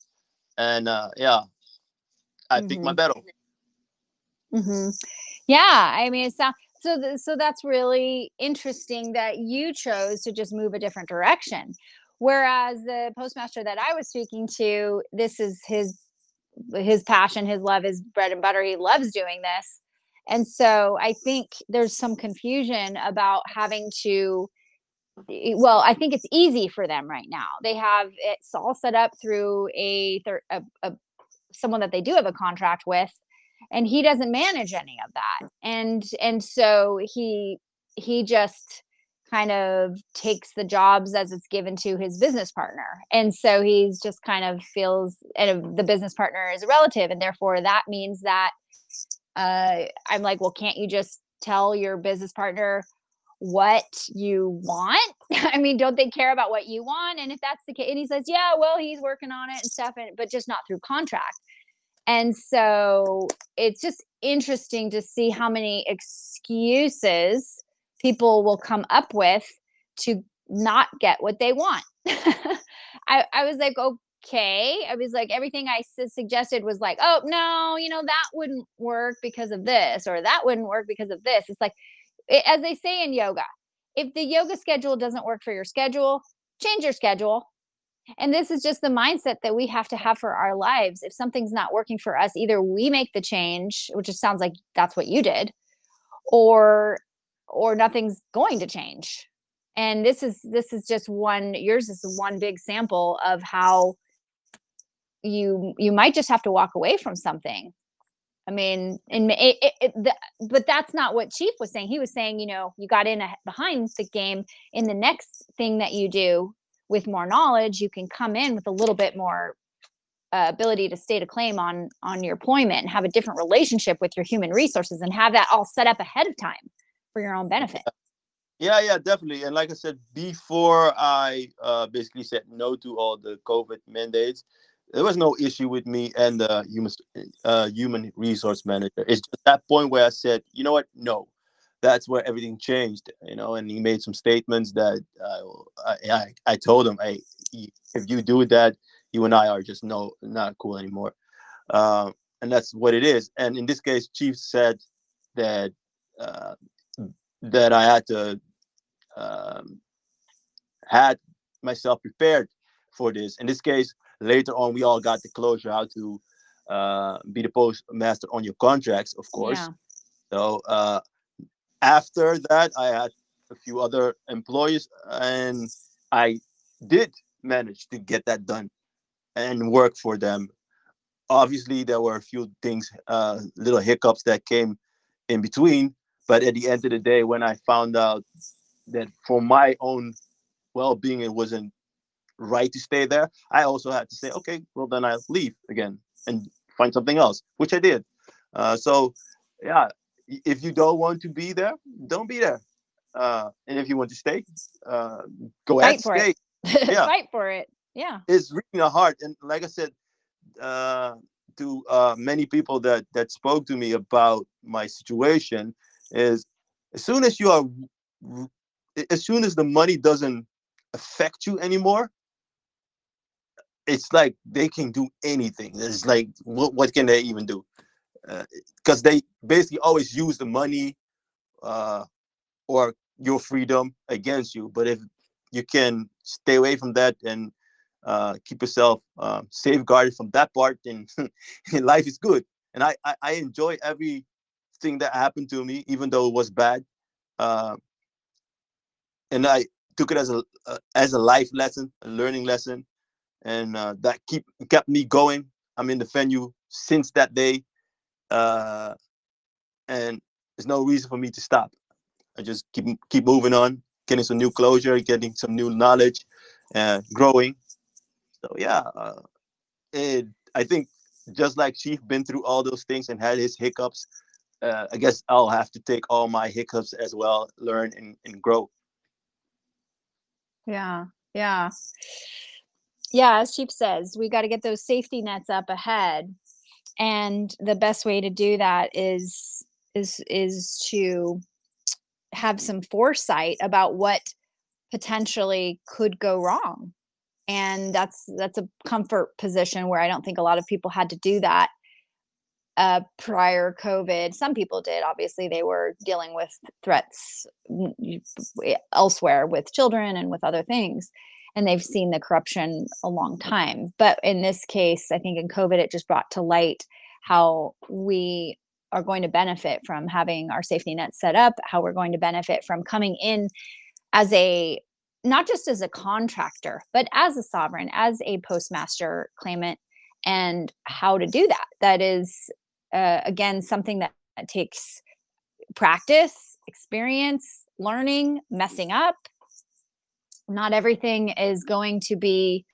Speaker 2: and uh, yeah, I picked
Speaker 1: Mm-hmm.
Speaker 2: my battle.
Speaker 1: hmm yeah i mean it's not so th- so that's really interesting that you chose to just move a different direction whereas the postmaster that i was speaking to this is his his passion his love his bread and butter. He loves doing this. And so i think there's some confusion about having to e- well i think it's easy for them right now. They have it's all set up through a a, a someone that they do have a contract with and he doesn't manage any of that. And and so he he just kind of takes the jobs as it's given to his business partner. And so he's just kind of feels and the business partner is a relative and therefore that means that uh, i'm like well can't you just tell your business partner what you want? I mean don't they care about what you want? And if that's the case and he says yeah well he's working on it and stuff and but just not through contract. And so it's just interesting to see how many excuses people will come up with to not get what they want. I, I was like, okay. I was like, everything I su- suggested was like, oh, no, you know, that wouldn't work because of this, or that wouldn't work because of this. It's like, it, as they say in yoga, if the yoga schedule doesn't work for your schedule, change your schedule. And this is just the mindset that we have to have for our lives. If something's not working for us, either we make the change, which sounds like that's what you did, or or nothing's going to change. And this is this is just one yours is one big sample of how you you might just have to walk away from something. I mean and it, it, it the, but that's not what chief was saying. He was saying you know you got in a, behind the game. In the next thing that you do with more knowledge you can come in with a little bit more uh, ability to state a claim on on your appointment and have a different relationship with your human resources and have that all set up ahead of time for your own benefit.
Speaker 2: Yeah, yeah, definitely. And like I said, before I uh, basically said no to all the COVID mandates, there was no issue with me and the human uh, human resource manager. It's just that point where I said, you know what, no. That's where everything changed, you know. And he made some statements that uh, I, I told him, hey, if you do that, you and I are just no not cool anymore. Uh, and that's what it is. And in this case, Chief said that uh, that I had to um, had myself prepared for this. In this case, later on, we all got the closure how to uh, be the postmaster on your contracts, of course. Yeah. So uh, after that, I had a few other employees, and I did manage to get that done and work for them. Obviously, there were a few things, uh, little hiccups that came in between, but at the end of the day, when I found out that for my own well-being, it wasn't right to stay there, I also had to say, okay, well then I'll leave again and find something else, which I did. Uh, so yeah, if you don't want to be there, don't be there. Uh, and if you want to stay, uh, go
Speaker 1: Fight
Speaker 2: ahead, stay.
Speaker 1: It. Yeah. Fight for it. Yeah.
Speaker 2: It's really hard. And like I said, uh, to uh, many people that that spoke to me about my situation, is as soon as you are as soon as the money doesn't affect you anymore it's like they can do anything. It's like what, what can they even do? Because uh, they basically always use the money uh, or your freedom against you. But if you can stay away from that and uh, keep yourself uh, safeguarded from that part then life is good. And I, I, I enjoy every thing that happened to me, even though it was bad. Uh, and I took it as a uh, as a life lesson, a learning lesson, and uh, that keep kept me going. I'm in the venue since that day, uh, and there's no reason for me to stop. I just keep keep moving on, getting some new closure, getting some new knowledge, and growing. So yeah, uh, it, I think just like Chief been through all those things and had his hiccups, uh, I guess I'll have to take all my hiccups as well, learn and, and grow.
Speaker 1: Yeah, yeah. Yeah, as Chief says, we got to get those safety nets up ahead. And the best way to do that is is is to have some foresight about what potentially could go wrong. And that's that's a comfort position where I don't think a lot of people had to do that uh, prior COVID. Some people did. Obviously, they were dealing with threats elsewhere with children and with other things. And they've seen the corruption a long time. But in this case, I think in COVID, it just brought to light how we are going to benefit from having our safety net set up, how we're going to benefit from coming in as a not just as a contractor, but as a sovereign, as a postmaster claimant and how to do that. That is, uh, again, something that takes practice, experience, learning, messing up. Not everything is going to be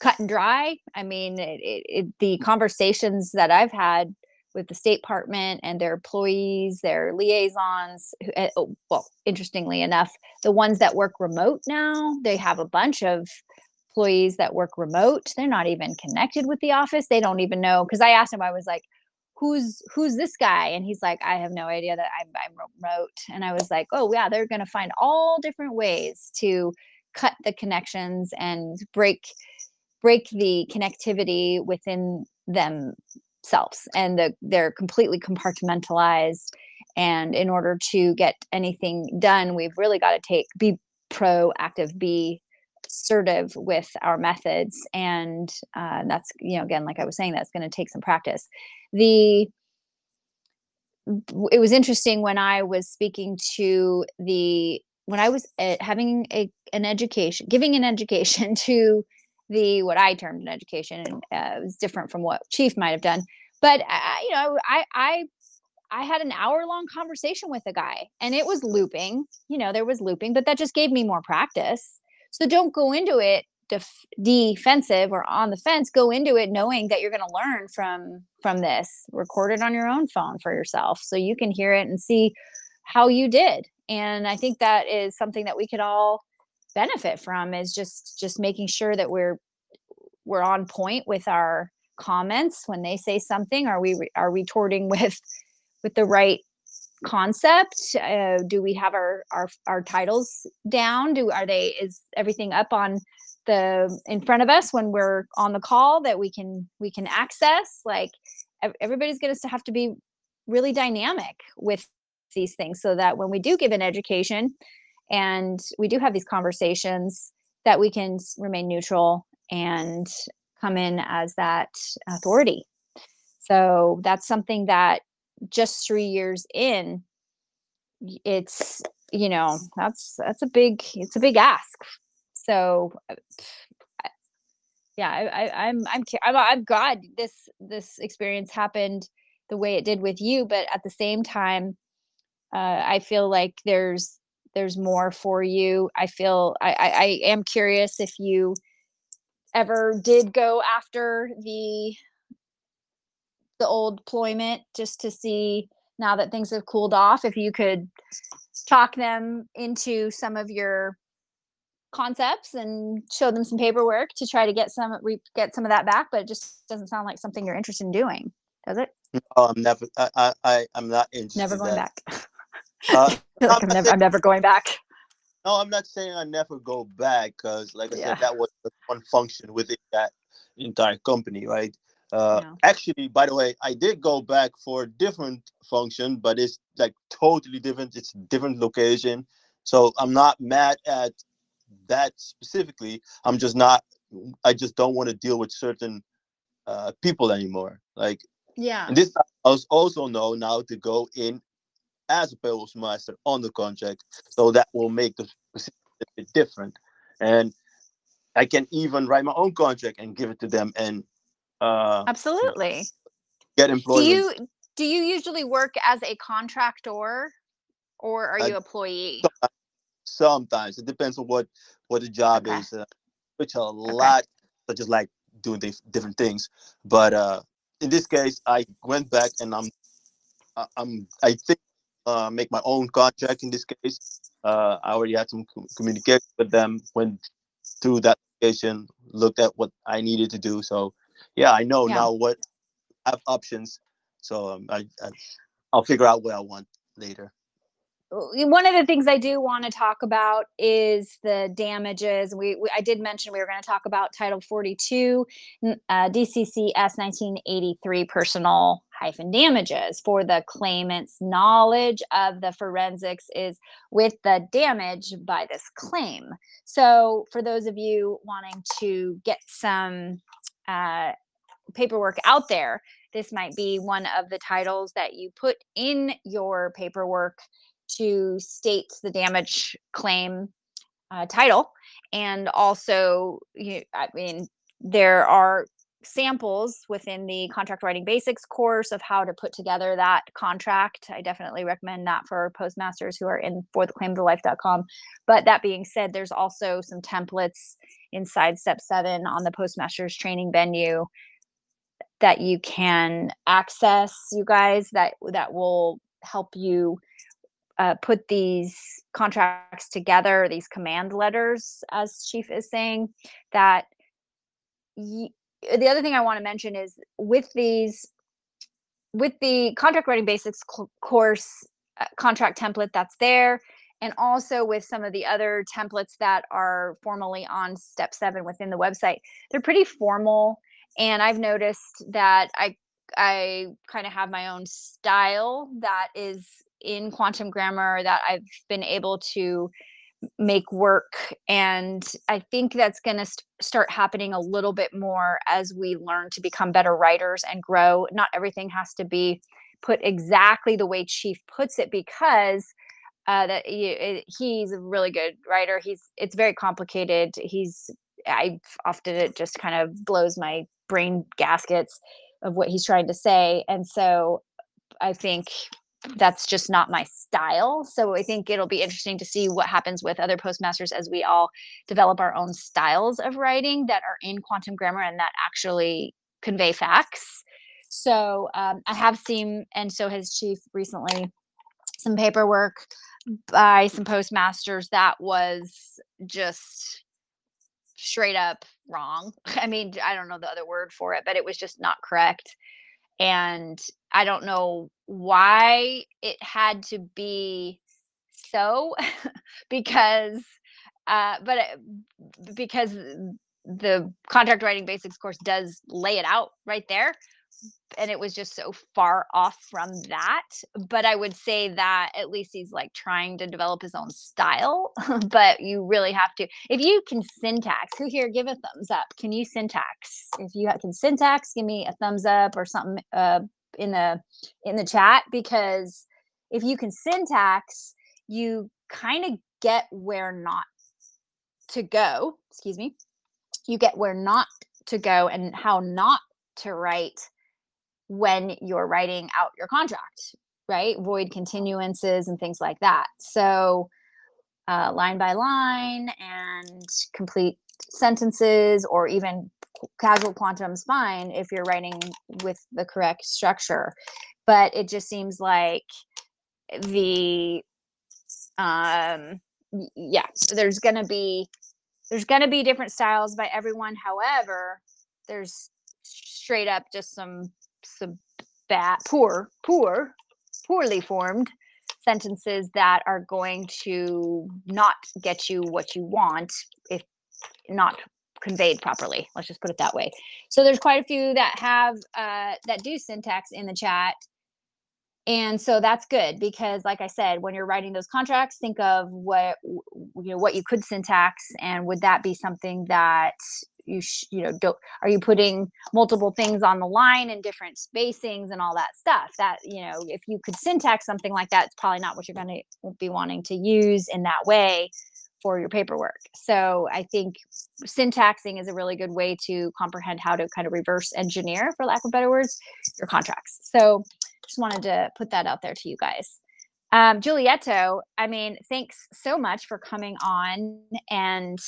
Speaker 1: cut and dry. I mean, it, it, the conversations that I've had with the State Department and their employees, their liaisons. eh, oh, Well, interestingly enough, the ones that work remote now, they have a bunch of employees that work remote. They're not even connected with the office. They don't even know. Because I asked him, I was like, "Who's who's this guy?" And he's like, "I have no idea that I'm, I'm remote." And I was like, "Oh yeah, they're going to find all different ways to cut the connections and break break the connectivity within themselves and the, they're completely compartmentalized and in order to get anything done we've really got to take be proactive be assertive with our methods and uh, that's you know again like i was saying that's going to take some practice the it was interesting when i was speaking to the when i was uh, having a, an education giving an education to the what I termed an education, and uh, it was different from what Chief might have done. But you know, I I I had an hour long conversation with a guy, and it was looping. You know, there was looping, but that just gave me more practice. So don't go into it def- defensive or on the fence. Go into it knowing that you're going to learn from from this. Record it on your own phone for yourself, so you can hear it and see how you did. And I think that is something that we could all benefit from is just just making sure that we're we're on point with our comments when they say something are we re- are retorting with with the right concept uh, do we have our, our our titles down? Do are they is everything up on the in front of us when we're on the call that we can we can access? Like everybody's going to have to be really dynamic with these things so that when we do give an education and we do have these conversations that we can remain neutral and come in as that authority. So that's something that just three years in it's you know that's that's a big it's a big ask. So uh, yeah I, I i'm i'm I'm, I'm glad this this experience happened the way it did with you but at the same time uh, i feel like there's there's more for you. I feel I, I i am curious if you ever did go after the the old deployment just to see now that things have cooled off if you could talk them into some of your concepts and show them some paperwork to try to get some we get some of that back but it just doesn't sound like something you're interested in doing does it
Speaker 2: Oh, I'm never. I. I. I'm not interested.
Speaker 1: never going
Speaker 2: that.
Speaker 1: back
Speaker 2: Uh,
Speaker 1: like I'm never, I'm never going back
Speaker 2: No, I'm not saying I never go back because, like I
Speaker 1: Yeah.
Speaker 2: said, that was the one function within that entire company, right? Uh,
Speaker 1: Yeah.
Speaker 2: Actually, by the way, I did go back for a different function, but it's like totally different. It's a different location, so I'm not mad at that specifically. I'm just not. I just don't want to deal with certain uh, people anymore. Like
Speaker 1: yeah
Speaker 2: and this I was also know now to go in as a payables master on the contract, so that will make the bit different. And I can even write my own contract and give it to them and uh,
Speaker 1: absolutely
Speaker 2: get
Speaker 1: do you do you usually work as a contractor or are
Speaker 2: I
Speaker 1: you employee
Speaker 2: Sometimes it depends on what what the job
Speaker 1: Okay.
Speaker 2: is, uh, which a lot, but just like doing dif- different things. But uh, in this case, I went back and I'm I- I'm I think uh, make my own contract in this case. Uh, I already had some com- communication with them, went through that application, looked at what I needed to do. So yeah, I know
Speaker 1: Yeah.
Speaker 2: now what I have options. So um, I, I I'll figure out what I want later.
Speaker 1: one of the things I do want to talk about is the damages. We, we I did mention we were going to talk about Title 42, n- uh, DCCS 1983 personal hyphen damages for the claimant's knowledge of the forensics is with the damage by this claim. So for those of you wanting to get some uh, paperwork out there, this might be one of the titles that you put in your paperwork to state the damage claim uh, title. And also you i mean there are samples within the contract writing basics course of how to put together that contract. I definitely recommend that for postmasters who are in for the claimofthelife.com. But that being said, there's also some templates inside step seven on the postmasters training venue that you can access you guys that that will help you uh, put these contracts together these command letters as chief is saying that y- the other thing i want to mention is with these with the contract writing basics c- course uh, contract template that's there and also with some of the other templates that are formally on step seven within the website they're pretty formal. And i've noticed that i i kind of have my own style that is in quantum grammar that i've been able to make work and i think that's going to st- start happening a little bit more as we learn to become better writers and grow. Not everything has to be put exactly the way chief puts it because uh, that he, it- he's a really good writer. He's it's very complicated. He's i often it just kind of blows my brain gaskets of what he's trying to say and so i think that's just not my style. So I think it'll be interesting to see what happens with other postmasters as we all develop our own styles of writing that are in quantum grammar and that actually convey facts. So um, I have seen, and so has Chief recently, some paperwork by some postmasters that was just straight up wrong. I mean, I don't know the other word for it, but it was just not correct and I don't know why it had to be so because uh but it, because the contract writing basics course does lay it out right there and it was just so far off from that but i would say that at least he's like trying to develop his own style but you really have to if you can syntax who here give a thumbs up? Can you syntax? If you can syntax give me a thumbs up or something uh in the in the chat because if you can syntax you kind of get where not to go excuse me you get where not to go and how not to write when you're writing out your contract, right? Void continuances and things like that. So, uh, line by line and complete sentences, or even casual quantum's fine if you're writing with the correct structure. But it just seems like the um yeah so there's gonna be there's gonna be different styles by everyone however there's straight up just some some bad poor poor poorly formed sentences that are going to not get you what you want if not conveyed properly let's just put it that way. So there's quite a few that have uh, that do syntax in the chat. And so that's good because like i said when you're writing those contracts think of what you know what you could syntax and would that be something that you sh- you know don't are you putting multiple things on the line and different spacings and all that stuff? That you know if you could syntax something like that it's probably not what you're going to be wanting to use in that way for your paperwork so i think syntaxing is a really good way to comprehend how to kind of reverse engineer for lack of better words your contracts so just wanted to put that out there to you guys um, Giulietto, I mean, thanks so much for coming on and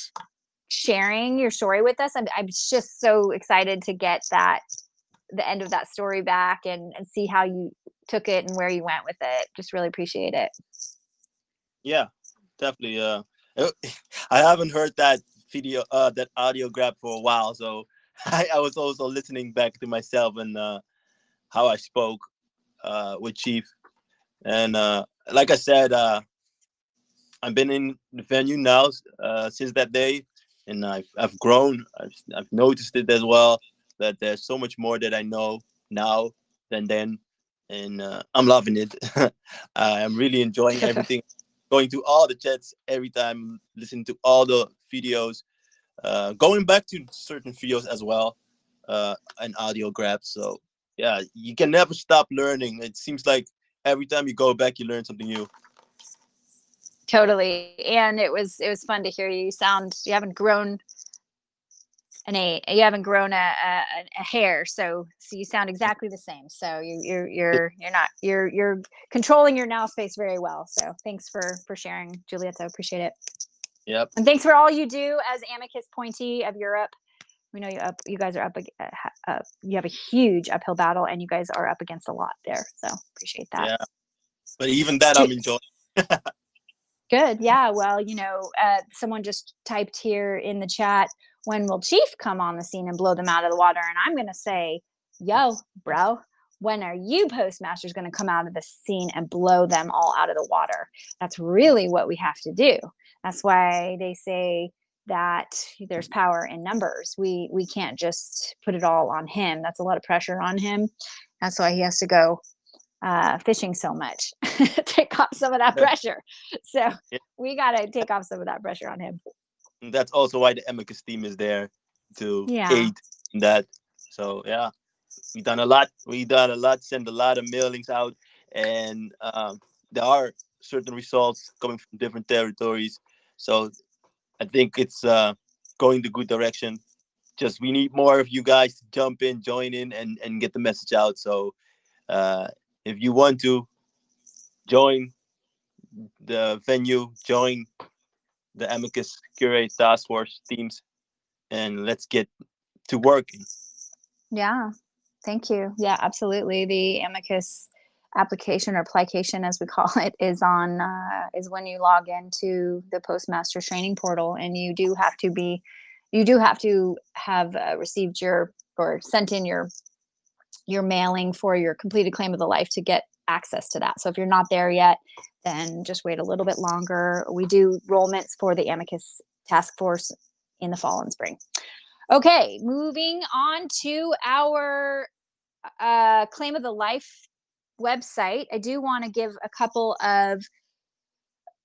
Speaker 1: sharing your story with us. I'm, I'm just so excited to get that the end of that story back and, and see how you took it and where you went with it. Just really appreciate it.
Speaker 2: Yeah, definitely. Uh, I haven't heard that video, uh, that audio grab for a while, so I, I was also listening back to myself and uh, how I spoke uh, with Chief. And uh, like I said, uh, I've been in the venue now uh, since that day, and I've I've grown. I've I've noticed it as well that there's so much more that I know now than then, and uh, I'm loving it. I'm really enjoying everything. Going to all the chats every time, listening to all the videos, uh, going back to certain videos as well, uh, and audio grabs. So yeah, you can never stop learning. It seems like every time you go back, you learn something new.
Speaker 1: Totally. And it was it was fun to hear you sound you haven't grown an eight. You haven't grown a, a, a hair, so so you sound exactly the same. So you, you're you're you're not you're you're controlling your now space very well. So thanks for for sharing, Giulietta. Appreciate it.
Speaker 2: Yep.
Speaker 1: And thanks for all you do as Amicus Pointy of Europe. We know you up. You guys are up. uh, uh, you have a huge uphill battle, and you guys are up against a lot there. So appreciate that.
Speaker 2: Yeah. But even that I'm enjoying.
Speaker 1: Good. Yeah. Well, you know, uh, someone just typed here in the chat, when will Chief come on the scene and blow them out of the water? And I'm going to say, yo, bro, when are you postmasters going to come out of the scene and blow them all out of the water? That's really what we have to do. That's why they say that there's power in numbers. We we can't just put it all on him. That's a lot of pressure on him. That's why he has to go uh, fishing so much, take off some of that pressure. So we got to take off some of that pressure on him.
Speaker 2: And that's also why the Amicus team is there to
Speaker 1: Yeah.
Speaker 2: aid in that. So yeah, we done a lot. We done a lot. Sent a lot of mailings out, and um, there are certain results coming from different territories. So I think it's uh, going the good direction. Just we need more of you guys to jump in, join in, and and get the message out. So uh, if you want to join the venue, join the Amicus Curiae Task Force teams, and let's get to working.
Speaker 1: Yeah. Thank you. Yeah, absolutely. The amicus application or application as we call it is on uh, is when you log into the postmaster training portal and you do have to be you do have to have uh, received your or sent in your your mailing for your completed claim of the life to get access to that so if you're not there yet then just wait a little bit longer we do enrollments for the amicus task force in the fall and spring Okay, moving on to our uh, claim of the life website. I do want to give a couple of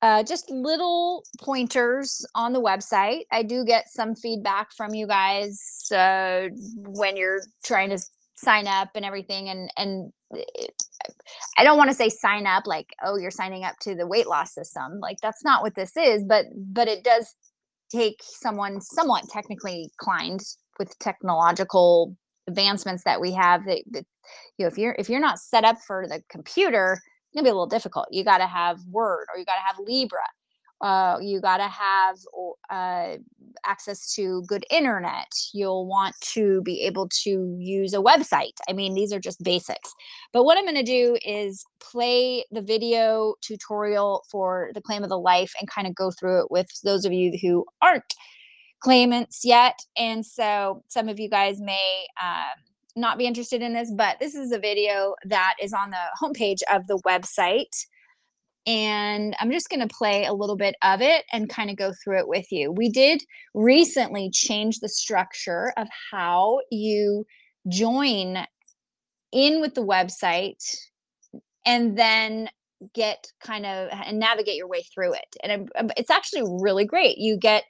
Speaker 1: uh, just little pointers on the website. I do get some feedback from you guys uh, when you're trying to sign up and everything, and and I don't want to say sign up like oh you're signing up to the weight loss system. Like that's not what this is, but but it does take someone somewhat technically inclined with technological advancements that we have that, that you know if you're if you're not set up for the computer it's gonna be a little difficult you got to have word or you got to have libra uh, you got to have uh, access to good internet you'll want to be able to use a website i mean these are just basics but what i'm going to do is play the video tutorial for the claim of the life and kind of go through it with those of you who aren't claimants yet. And so some of you guys may um, not be interested in this, but this is a video that is on the homepage of the website. And I'm just going to play a little bit of it and kind of go through it with you. We did recently change the structure of how you join in with the website and then get kind of and navigate your way through it. And um, it's actually really great. You get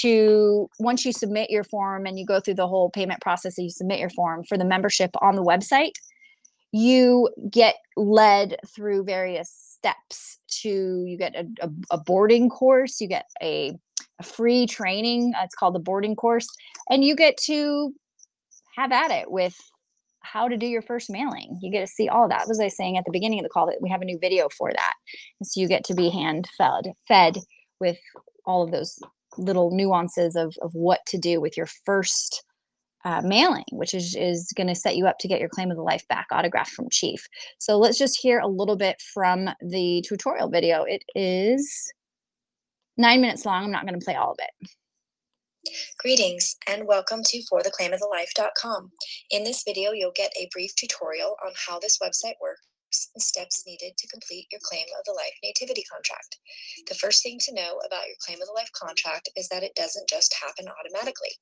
Speaker 1: to once you submit your form and you go through the whole payment process and you submit your form for the membership on the website you get led through various steps to you get a, a, a boarding course you get a, a free training uh, it's called the boarding course and you get to have at it with how to do your first mailing. You get to see all that. Was i saying at the beginning of the call that we have a new video for that. And so you get to be hand fed fed with all of those little nuances of, of what to do with your first uh, mailing, which is, is going to set you up to get your claim of the life back autographed from Chief. So let's just hear a little bit from the tutorial video. It is nine minutes long. I'm not going to play all of it.
Speaker 6: Greetings and welcome to fortheclaimofthelife.com. In this video, you'll get a brief tutorial on how this website works and steps needed to complete your claim of the life nativity contract. The first thing to know about your claim of the life contract is that it doesn't just happen automatically.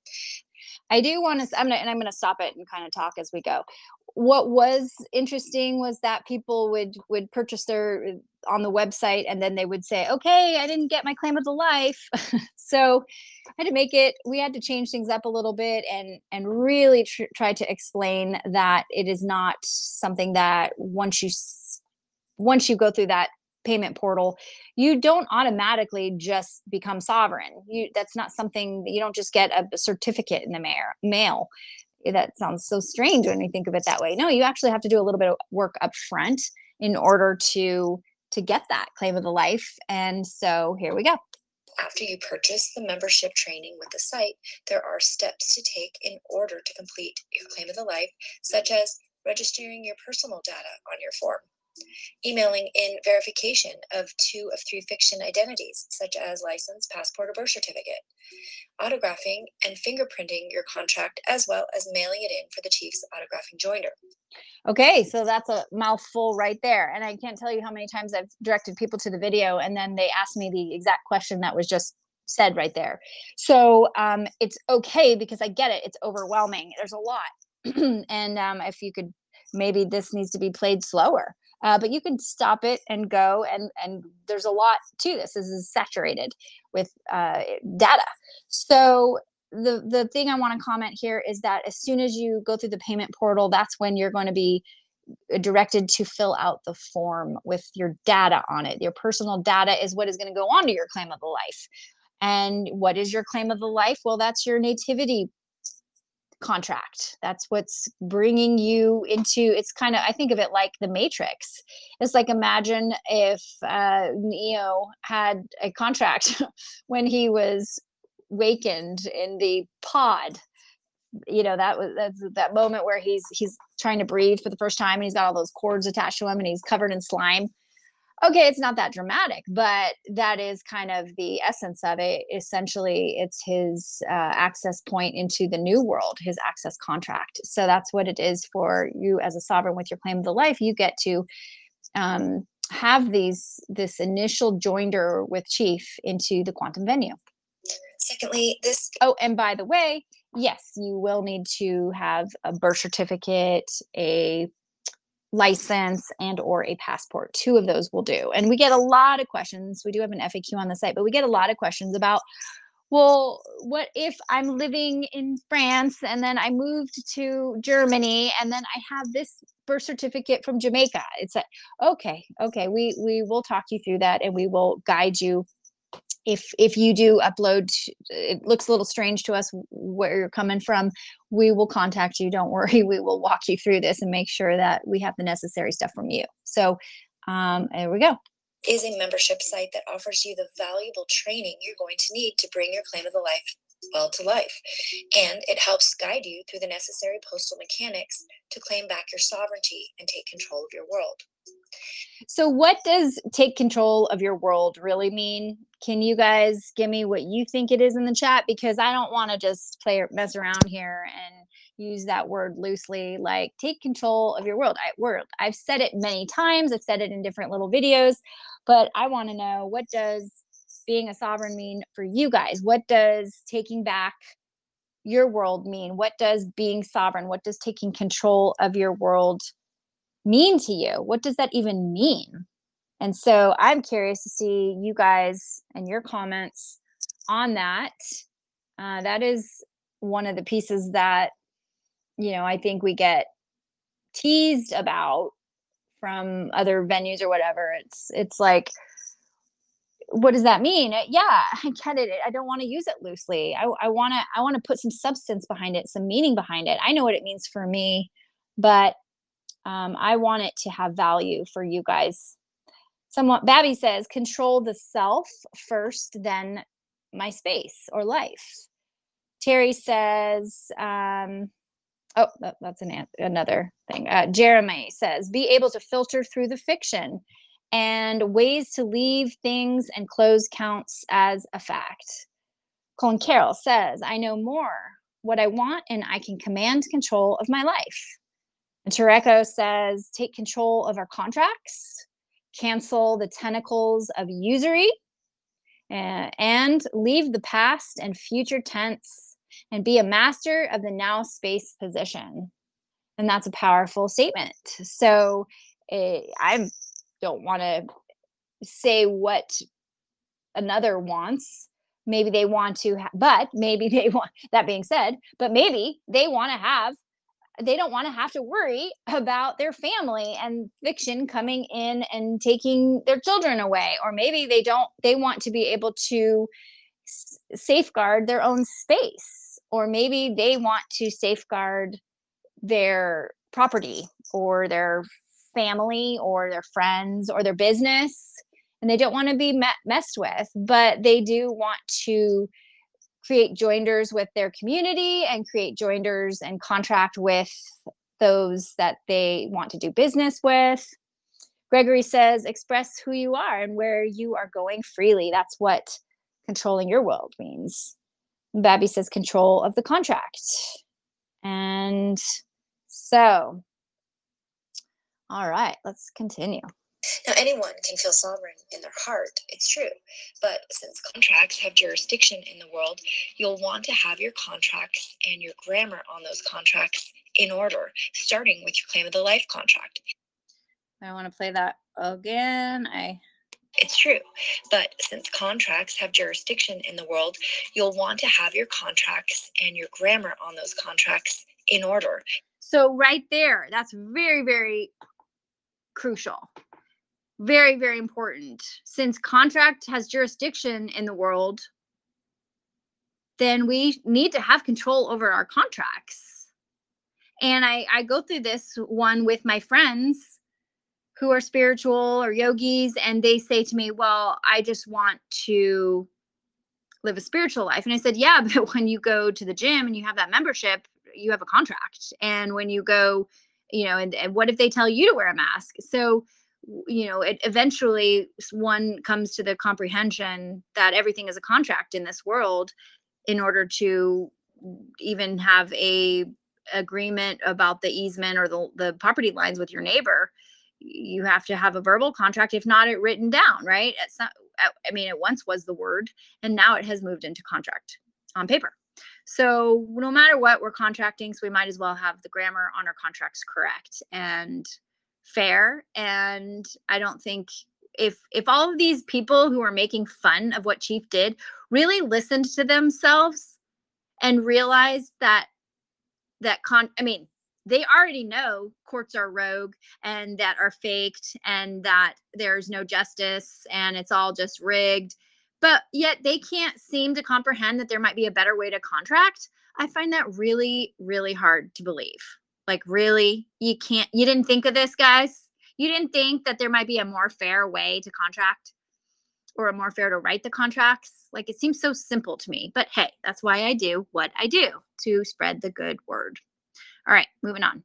Speaker 1: I do want to, I'm gonna, and I'm going to stop it and kind of talk as we go. What was interesting was that people would would purchase their uh, on the website and then they would say, "Okay, I didn't get my claim of the life," so I had to make it. We had to change things up a little bit and and really tr- try to explain that it is not something that once you once you go through that payment portal, you don't automatically just become sovereign. You that's not something you don't just get a certificate in the mail. Mail. That sounds so strange when you think of it that way. No, you actually have to do a little bit of work up front in order to to get that claim of the life. And so here we go.
Speaker 6: After you purchase the membership training with the site, there are steps to take in order to complete your claim of the life, such as registering your personal data on your form, emailing in verification of two of three fiction identities, such as license, passport, or birth certificate, autographing and fingerprinting your contract, as well as mailing it in for the chief's autographing joinder.
Speaker 1: Okay, so that's a mouthful right there. And I can't tell you how many times I've directed people to the video and then they ask me the exact question that was just said right there. So um, it's okay because I get it. It's overwhelming. There's a lot. and um, if you could, maybe this needs to be played slower. Uh, but you can stop it and go and and there's a lot to this this is saturated with uh, data so the the thing I want to comment here is that as soon as you go through the payment portal, that's when you're going to be uh, directed to fill out the form with your data on it. Your personal data is what is going to go on to your claim of the life. And what is your claim of the life? Well, that's your nativity contract. That's what's bringing you into it's kind of I think of it like the matrix. It's like imagine if uh Neo had a contract when he was wakened in the pod you know that was that's that moment where he's he's trying to breathe for the first time and he's got all those cords attached to him and he's covered in slime okay it's not that dramatic but that is kind of the essence of it. Essentially it's his uh, access point into the new world his access contract. So that's what it is for you as a sovereign with your claim of the life. You get to um, have these this initial joinder with chief into the quantum venue.
Speaker 6: Secondly, this
Speaker 1: Oh, and by the way, yes, you will need to have a birth certificate, a license and or a passport two of those will do. And we get a lot of questions. We do have an faq on the site but we get a lot of questions about well what if i'm living in france and then i moved to germany and then i have this birth certificate from jamaica? It's a okay okay we we will talk you through that and we will guide you if if you do upload it looks a little strange to us where you're coming from we will contact you. Don't worry. We will walk you through this and make sure that we have the necessary stuff from you. So um there we go.
Speaker 6: Is a membership site that offers you the valuable training you're going to need to bring your claim of the life well to life. And it helps guide you through the necessary postal mechanics to claim back your sovereignty and take control of your world.
Speaker 1: So, what does take control of your world really mean? Can you guys give me what you think it is in the chat? Because I don't want to just play mess around here and use that word loosely. Like, take control of your world. I, world. I've said it many times. I've said it in different little videos, but I want to know what does being a sovereign mean for you guys? What does taking back your world mean? What does being sovereign? What does taking control of your world? mean to you? What does that even mean? And so I'm curious to see you guys and your comments on that. Uh, that is one of the pieces that, you know, I think we get teased about from other venues or whatever. It's it's like, what does that mean? Yeah, I get it. I don't want to use it loosely. I, I want to I want to put some substance behind it, some meaning behind it. I know what it means for me, but um, I want it to have value for you guys. Someone, Babby says, control the self first, then my space or life. Terry says, um, oh, that, that's an, another thing. Uh, Jeremy says, be able to filter through the fiction and ways to leave things and close counts as a fact. Colin Carroll says, I know more what I want and I can command control of my life. And Tareko says, take control of our contracts, cancel the tentacles of usury, uh, and leave the past and future tense and be a master of the now space position. And that's a powerful statement. So uh, I don't want to say what another wants. Maybe they want to, ha- but maybe they want, that being said, but maybe they want to have they don't want to have to worry about their family and fiction coming in and taking their children away or maybe they don't they want to be able to s- safeguard their own space or maybe they want to safeguard their property or their family or their friends or their business and they don't want to be me- messed with but they do want to create joinders with their community and create joinders and contract with those that they want to do business with. Gregory says, express who you are and where you are going freely. That's what controlling your world means. Babby says, control of the contract. And so, all right, let's continue.
Speaker 6: Now, anyone can feel sovereign in their heart, it's true. But since contracts have jurisdiction in the world, you'll want to have your contracts and your grammar on those contracts in order, starting with your claim of the life contract.
Speaker 1: I want to play that again. I
Speaker 6: It's true. But since contracts have jurisdiction in the world, you'll want to have your contracts and your grammar on those contracts in order,
Speaker 1: So right there, that's very, very crucial. Very, very important. Since contract has jurisdiction in the world, then we need to have control over our contracts. And I, I go through this one with my friends who are spiritual or yogis, and they say to me, Well, I just want to live a spiritual life. And I said, Yeah, but when you go to the gym and you have that membership, you have a contract and when you go you know and, and what if they tell you to wear a mask so you know it eventually one comes to the comprehension that everything is a contract in this world in order to even have a agreement about the easement or the, the property lines with your neighbor you have to have a verbal contract if not it written down right? It's not I- mean it once was the word and now it has moved into contract on paper. So no matter what, we're contracting, so we might as well have the grammar on our contracts correct and fair. And I don't think if if all of these people who are making fun of what Chief did really listened to themselves and realized that that con I mean, they already know courts are rogue and that are faked and that there's no justice and it's all just rigged but yet they can't seem to comprehend that there might be a better way to contract. I find that really, really hard to believe. Like, really, you can't, you didn't think of this, guys? You didn't think that there might be a more fair way to contract or a more fair to write the contracts? Like, it seems so simple to me. But hey, that's why I do what I do to spread the good word. All right, moving on.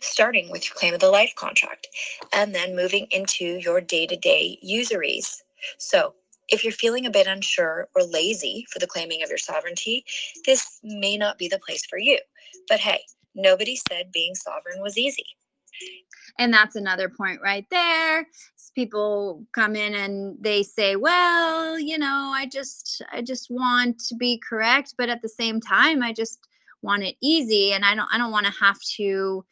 Speaker 6: starting with your claim of the life contract, and then moving into your day to day usuries. So, if you're feeling a bit unsure or lazy for the claiming of your sovereignty, this may not be the place for you. But hey, nobody said being sovereign was easy.
Speaker 1: and that's another point right there people come in and they say well you know i just i just want to be correct but at the same time i just want it easy and i don't i don't want to have to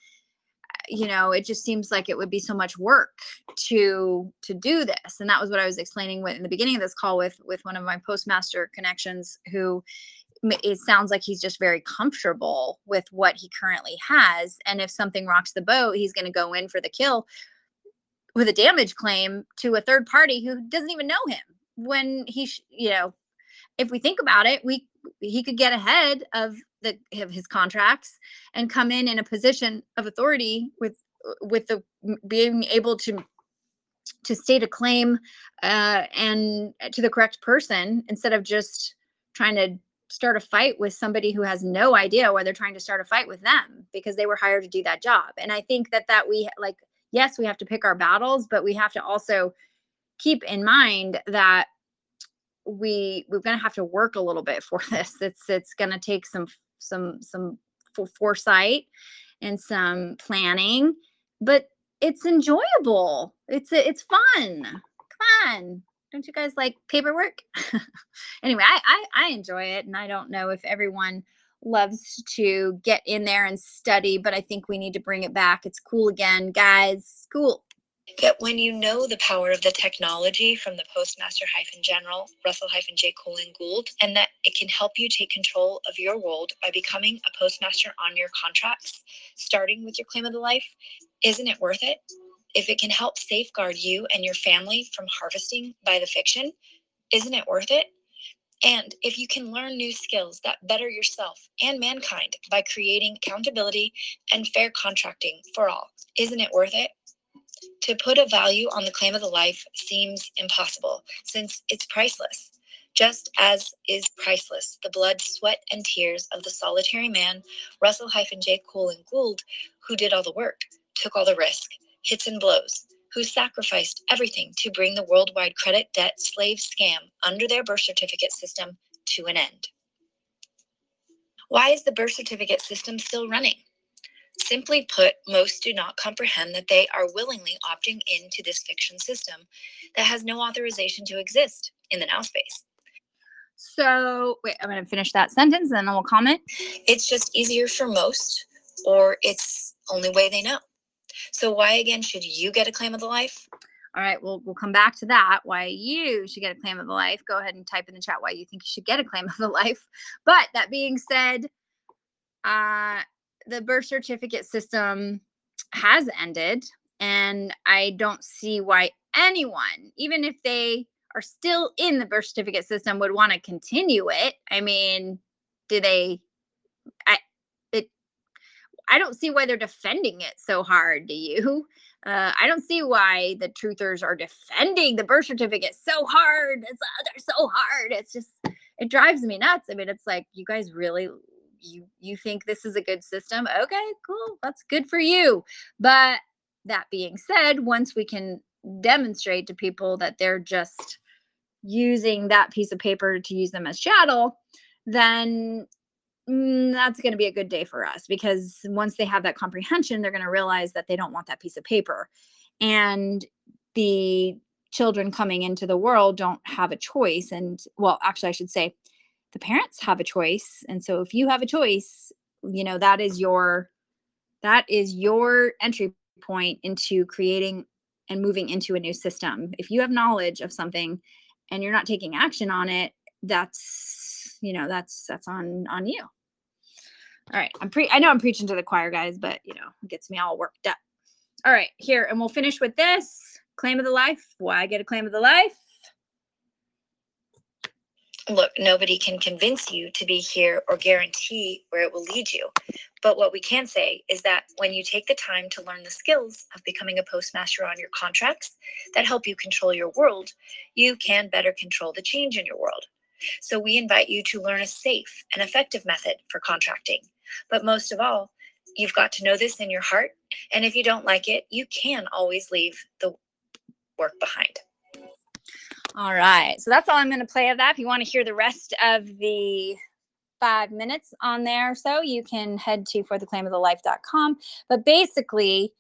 Speaker 1: uh, you know it just seems like it would be so much work to to do this and that was what i was explaining with in the beginning of this call with with one of my postmaster connections who it sounds like he's just very comfortable with what he currently has and if something rocks the boat he's going to go in for the kill with a damage claim to a third party who doesn't even know him. When he sh- you know if we think about it we he could get ahead of the of his contracts and come in in a position of authority with with the being able to to state a claim uh, and to the correct person instead of just trying to start a fight with somebody who has no idea why they're trying to start a fight with them because they were hired to do that job. And i think that that we like yes we have to pick our battles but we have to also keep in mind that we we're going to have to work a little bit for this. It's it's going to take some some some foresight and some planning but it's enjoyable. It's it's fun. Come on don't you guys like paperwork anyway I, I i enjoy it and i don't know if everyone loves to get in there and study but i think we need to bring it back it's cool again guys it's cool
Speaker 6: Yet when you know the power of the technology from the Postmaster hyphen General, Russell hyphen Jay colon Gould, and that it can help you take control of your world by becoming a postmaster on your contracts, starting with your claim of the life, isn't it worth it? If it can help safeguard you and your family from harvesting by the fiction, isn't it worth it? And if you can learn new skills that better yourself and mankind by creating accountability and fair contracting for all, isn't it worth it? To put a value on the claim of the life seems impossible since it's priceless, just as is priceless the blood, sweat, and tears of the solitary man, Russell hyphen Jay colon Gould, who did all the work, took all the risk, hits and blows, who sacrificed everything to bring the worldwide credit debt slave scam under their birth certificate system to an end. Why is the birth certificate system still running? Simply put, most do not comprehend that they are willingly opting into this fiction system that has no authorization to exist in the now space.
Speaker 1: So, wait, I'm going to finish that sentence and then we'll comment.
Speaker 6: It's just easier for most, or it's only way they know. So why again should you get a claim of the life?
Speaker 1: All right, we'll we'll come back to that. Why you should get a claim of the life. Go ahead and type in the chat why you think you should get a claim of the life. But that being said, uh, the birth certificate system has ended, and I don't see why anyone, even if they are still in the birth certificate system, would want to continue it. I mean, do they? I don't see why they're defending it so hard. Do you? Uh, I don't see why the truthers are defending the birth certificate so hard. It's uh, they're so hard. It's just it drives me nuts. I mean, it's like you guys really you you think this is a good system. Okay, cool. That's good for you. But that being said, once we can demonstrate to people that they're just using that piece of paper to use them as chattel, then Mm, that's going to be a good day for us because once they have that comprehension, they're going to realize that they don't want that piece of paper. And the children coming into the world don't have a choice. And well, actually, I should say the parents have a choice. And so if you have a choice, you know, that is your that is your entry point into creating and moving into a new system. If you have knowledge of something and you're not taking action on it, that's you know, that's that's on on you. All right. I'm pre I know I'm preaching to the choir guys, but you know, it gets me all worked up. All right, here, and we'll finish with this claim of the life. Why get a claim of the life?
Speaker 6: Look, nobody can convince you to be here or guarantee where it will lead you. But what we can say is that when you take the time to learn the skills of becoming a postmaster on your contracts that help you control your world, you can better control the change in your world. So we invite you to learn a safe and effective method for contracting. But most of all, you've got to know this in your heart. And if you don't like it, you can always leave the work behind.
Speaker 1: All right. So that's all I'm going to play of that. If you want to hear the rest of the five minutes on there, so you can head to fortheclaimofthelife.com. But basically,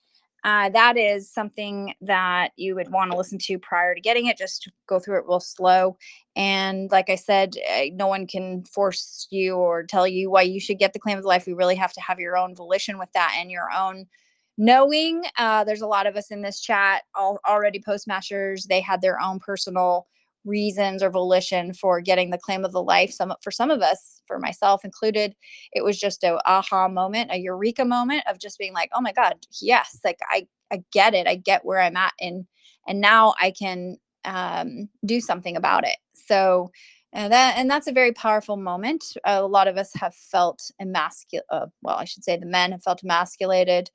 Speaker 1: uh, that is something that you would want to listen to prior to getting it. Just to go through it real slow. And like I said, uh, no one can force you or tell you why you should get the claim of the life. You really have to have your own volition with that and your own knowing. Uh, there's a lot of us in this chat all, already postmasters they had their own personal reasons or volition for getting the claim of the life. Some for some of us for myself included it was just a aha moment a eureka moment of just being like oh my god yes like i i get it. I get where i'm at. And and now i can um, do something about it. So and that and that's a very powerful moment. A lot of us have felt emasculated uh, well i should say the men have felt emasculated.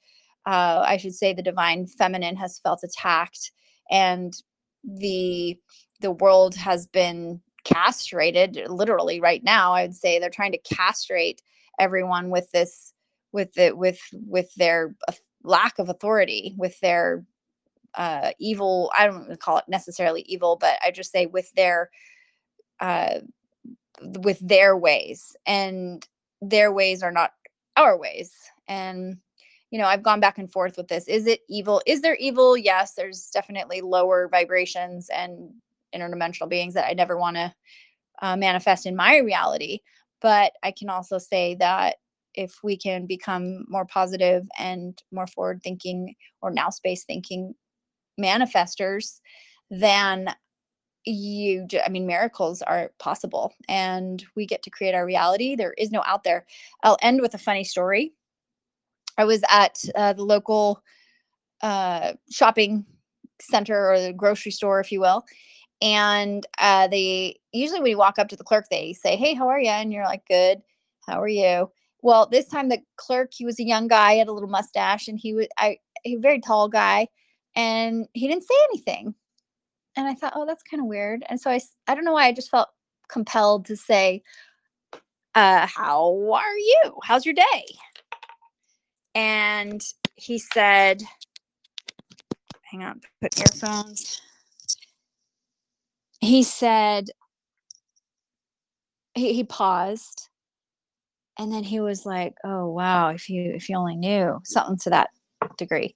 Speaker 1: Uh, I should say the divine feminine has felt attacked and the the world has been castrated literally right now i would say. They're trying to castrate everyone with this with it with with their uh, lack of authority with their uh evil i don't call it necessarily evil but i just say with their uh with their ways and their ways are not our ways and you know, I've gone back and forth with this. Is it evil? Is there evil? Yes, there's definitely lower vibrations and interdimensional beings that I never want to uh, manifest in my reality. But I can also say that if we can become more positive and more forward thinking or now space thinking, manifestors, then you i mean miracles are possible and we get to create our reality. There is no out there. I'll end with a funny story. I was at uh, the local uh, shopping center or the grocery store if you will and uh, they usually when you walk up to the clerk they say hey how are you and you're like good. How are you? Well this time the clerk he was a young guy had a little mustache and he was i a very tall guy and he didn't say anything and I thought, oh, that's kind of weird. And so I, I don't know why I just felt compelled to say, uh, how are you? How's your day? And he said, hang on, put earphones. He said, he, he paused and then he was like, oh, wow, if you, if you only knew something to that degree.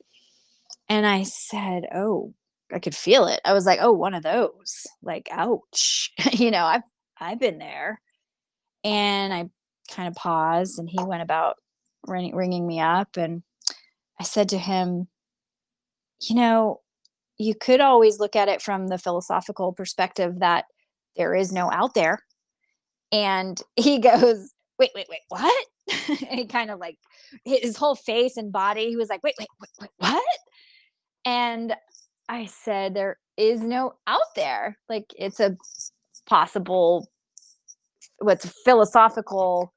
Speaker 1: And I said, oh, I could feel it. I was like, oh, one of those. Like, ouch. you know, I've I've been there. And I kind of paused, and he went about ring, ringing me up, and I said to him, you know, you could always look at it from the philosophical perspective that there is no out there. And he goes, wait, wait, wait, what? he kind of like his whole face and body, he was like, wait, wait, wait, wait what? And I said, there is no out there. Like it's a possible, what's philosophical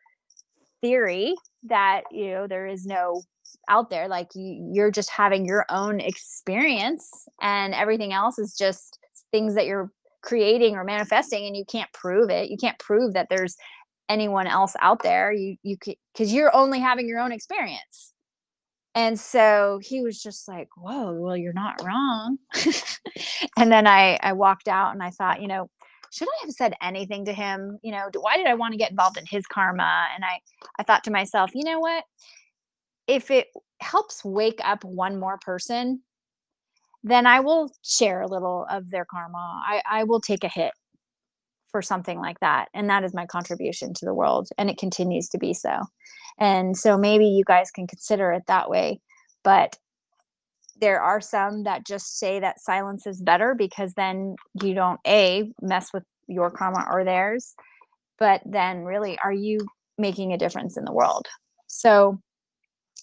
Speaker 1: theory that, you know, there is no out there. Like you, you're just having your own experience and everything else is just things that you're creating or manifesting and you can't prove it. You can't prove that there's anyone else out there. You, you could, cause you're only having your own experience. And so he was just like, whoa, well, you're not wrong. and then I, I walked out and I thought, you know, should I have said anything to him? You know, why did I want to get involved in his karma? And I, I thought to myself, you know what? If it helps wake up one more person, then I will share a little of their karma. I, I will take a hit for something like that. And that is my contribution to the world. And it continues to be so. And so maybe you guys can consider it that way. But there are some that just say that silence is better because then you don't a mess with your karma or theirs but then really are you making a difference in the world so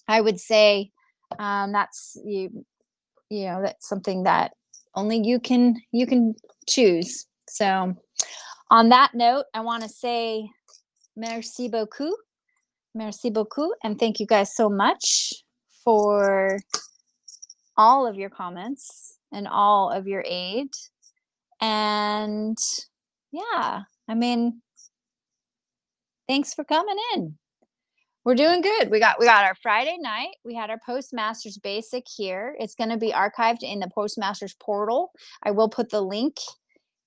Speaker 1: i would say um, that's you you know that's something that only you can you can choose so on that note i want to say merci beaucoup merci beaucoup and thank you guys so much for all of your comments and all of your aid. And yeah, I mean, thanks for coming in. We're doing good. We got we got our Friday night. We had our Postmasters basic here. It's going to be archived in the Postmasters portal. I will put the link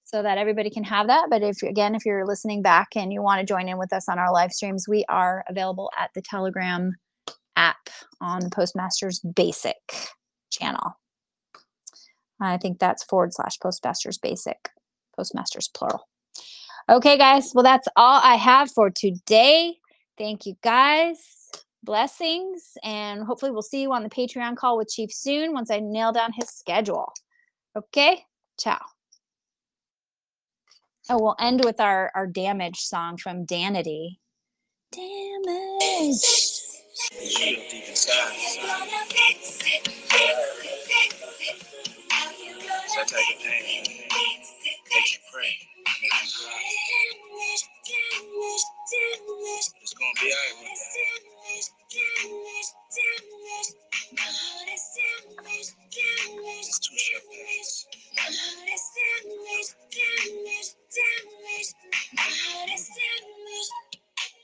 Speaker 1: so that everybody can have that. But if again, if you're listening back and you want to join in with us on our live streams, we are available at the Telegram app on Postmasters basic channel. I think that's forward slash postmasters basic, postmasters plural. Okay, guys. Well, that's all I have for today. Thank you, guys. Blessings. And hopefully, we'll see you on the Patreon call with Chief soon once I nail down his schedule. Okay. Ciao. Oh, we'll end with our, our damage song from Danity. Damage.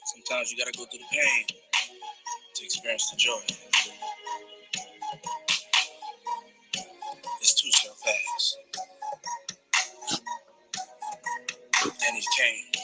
Speaker 7: Sometimes you gotta go through the pain to experience the joy. This too shall pass. And it came.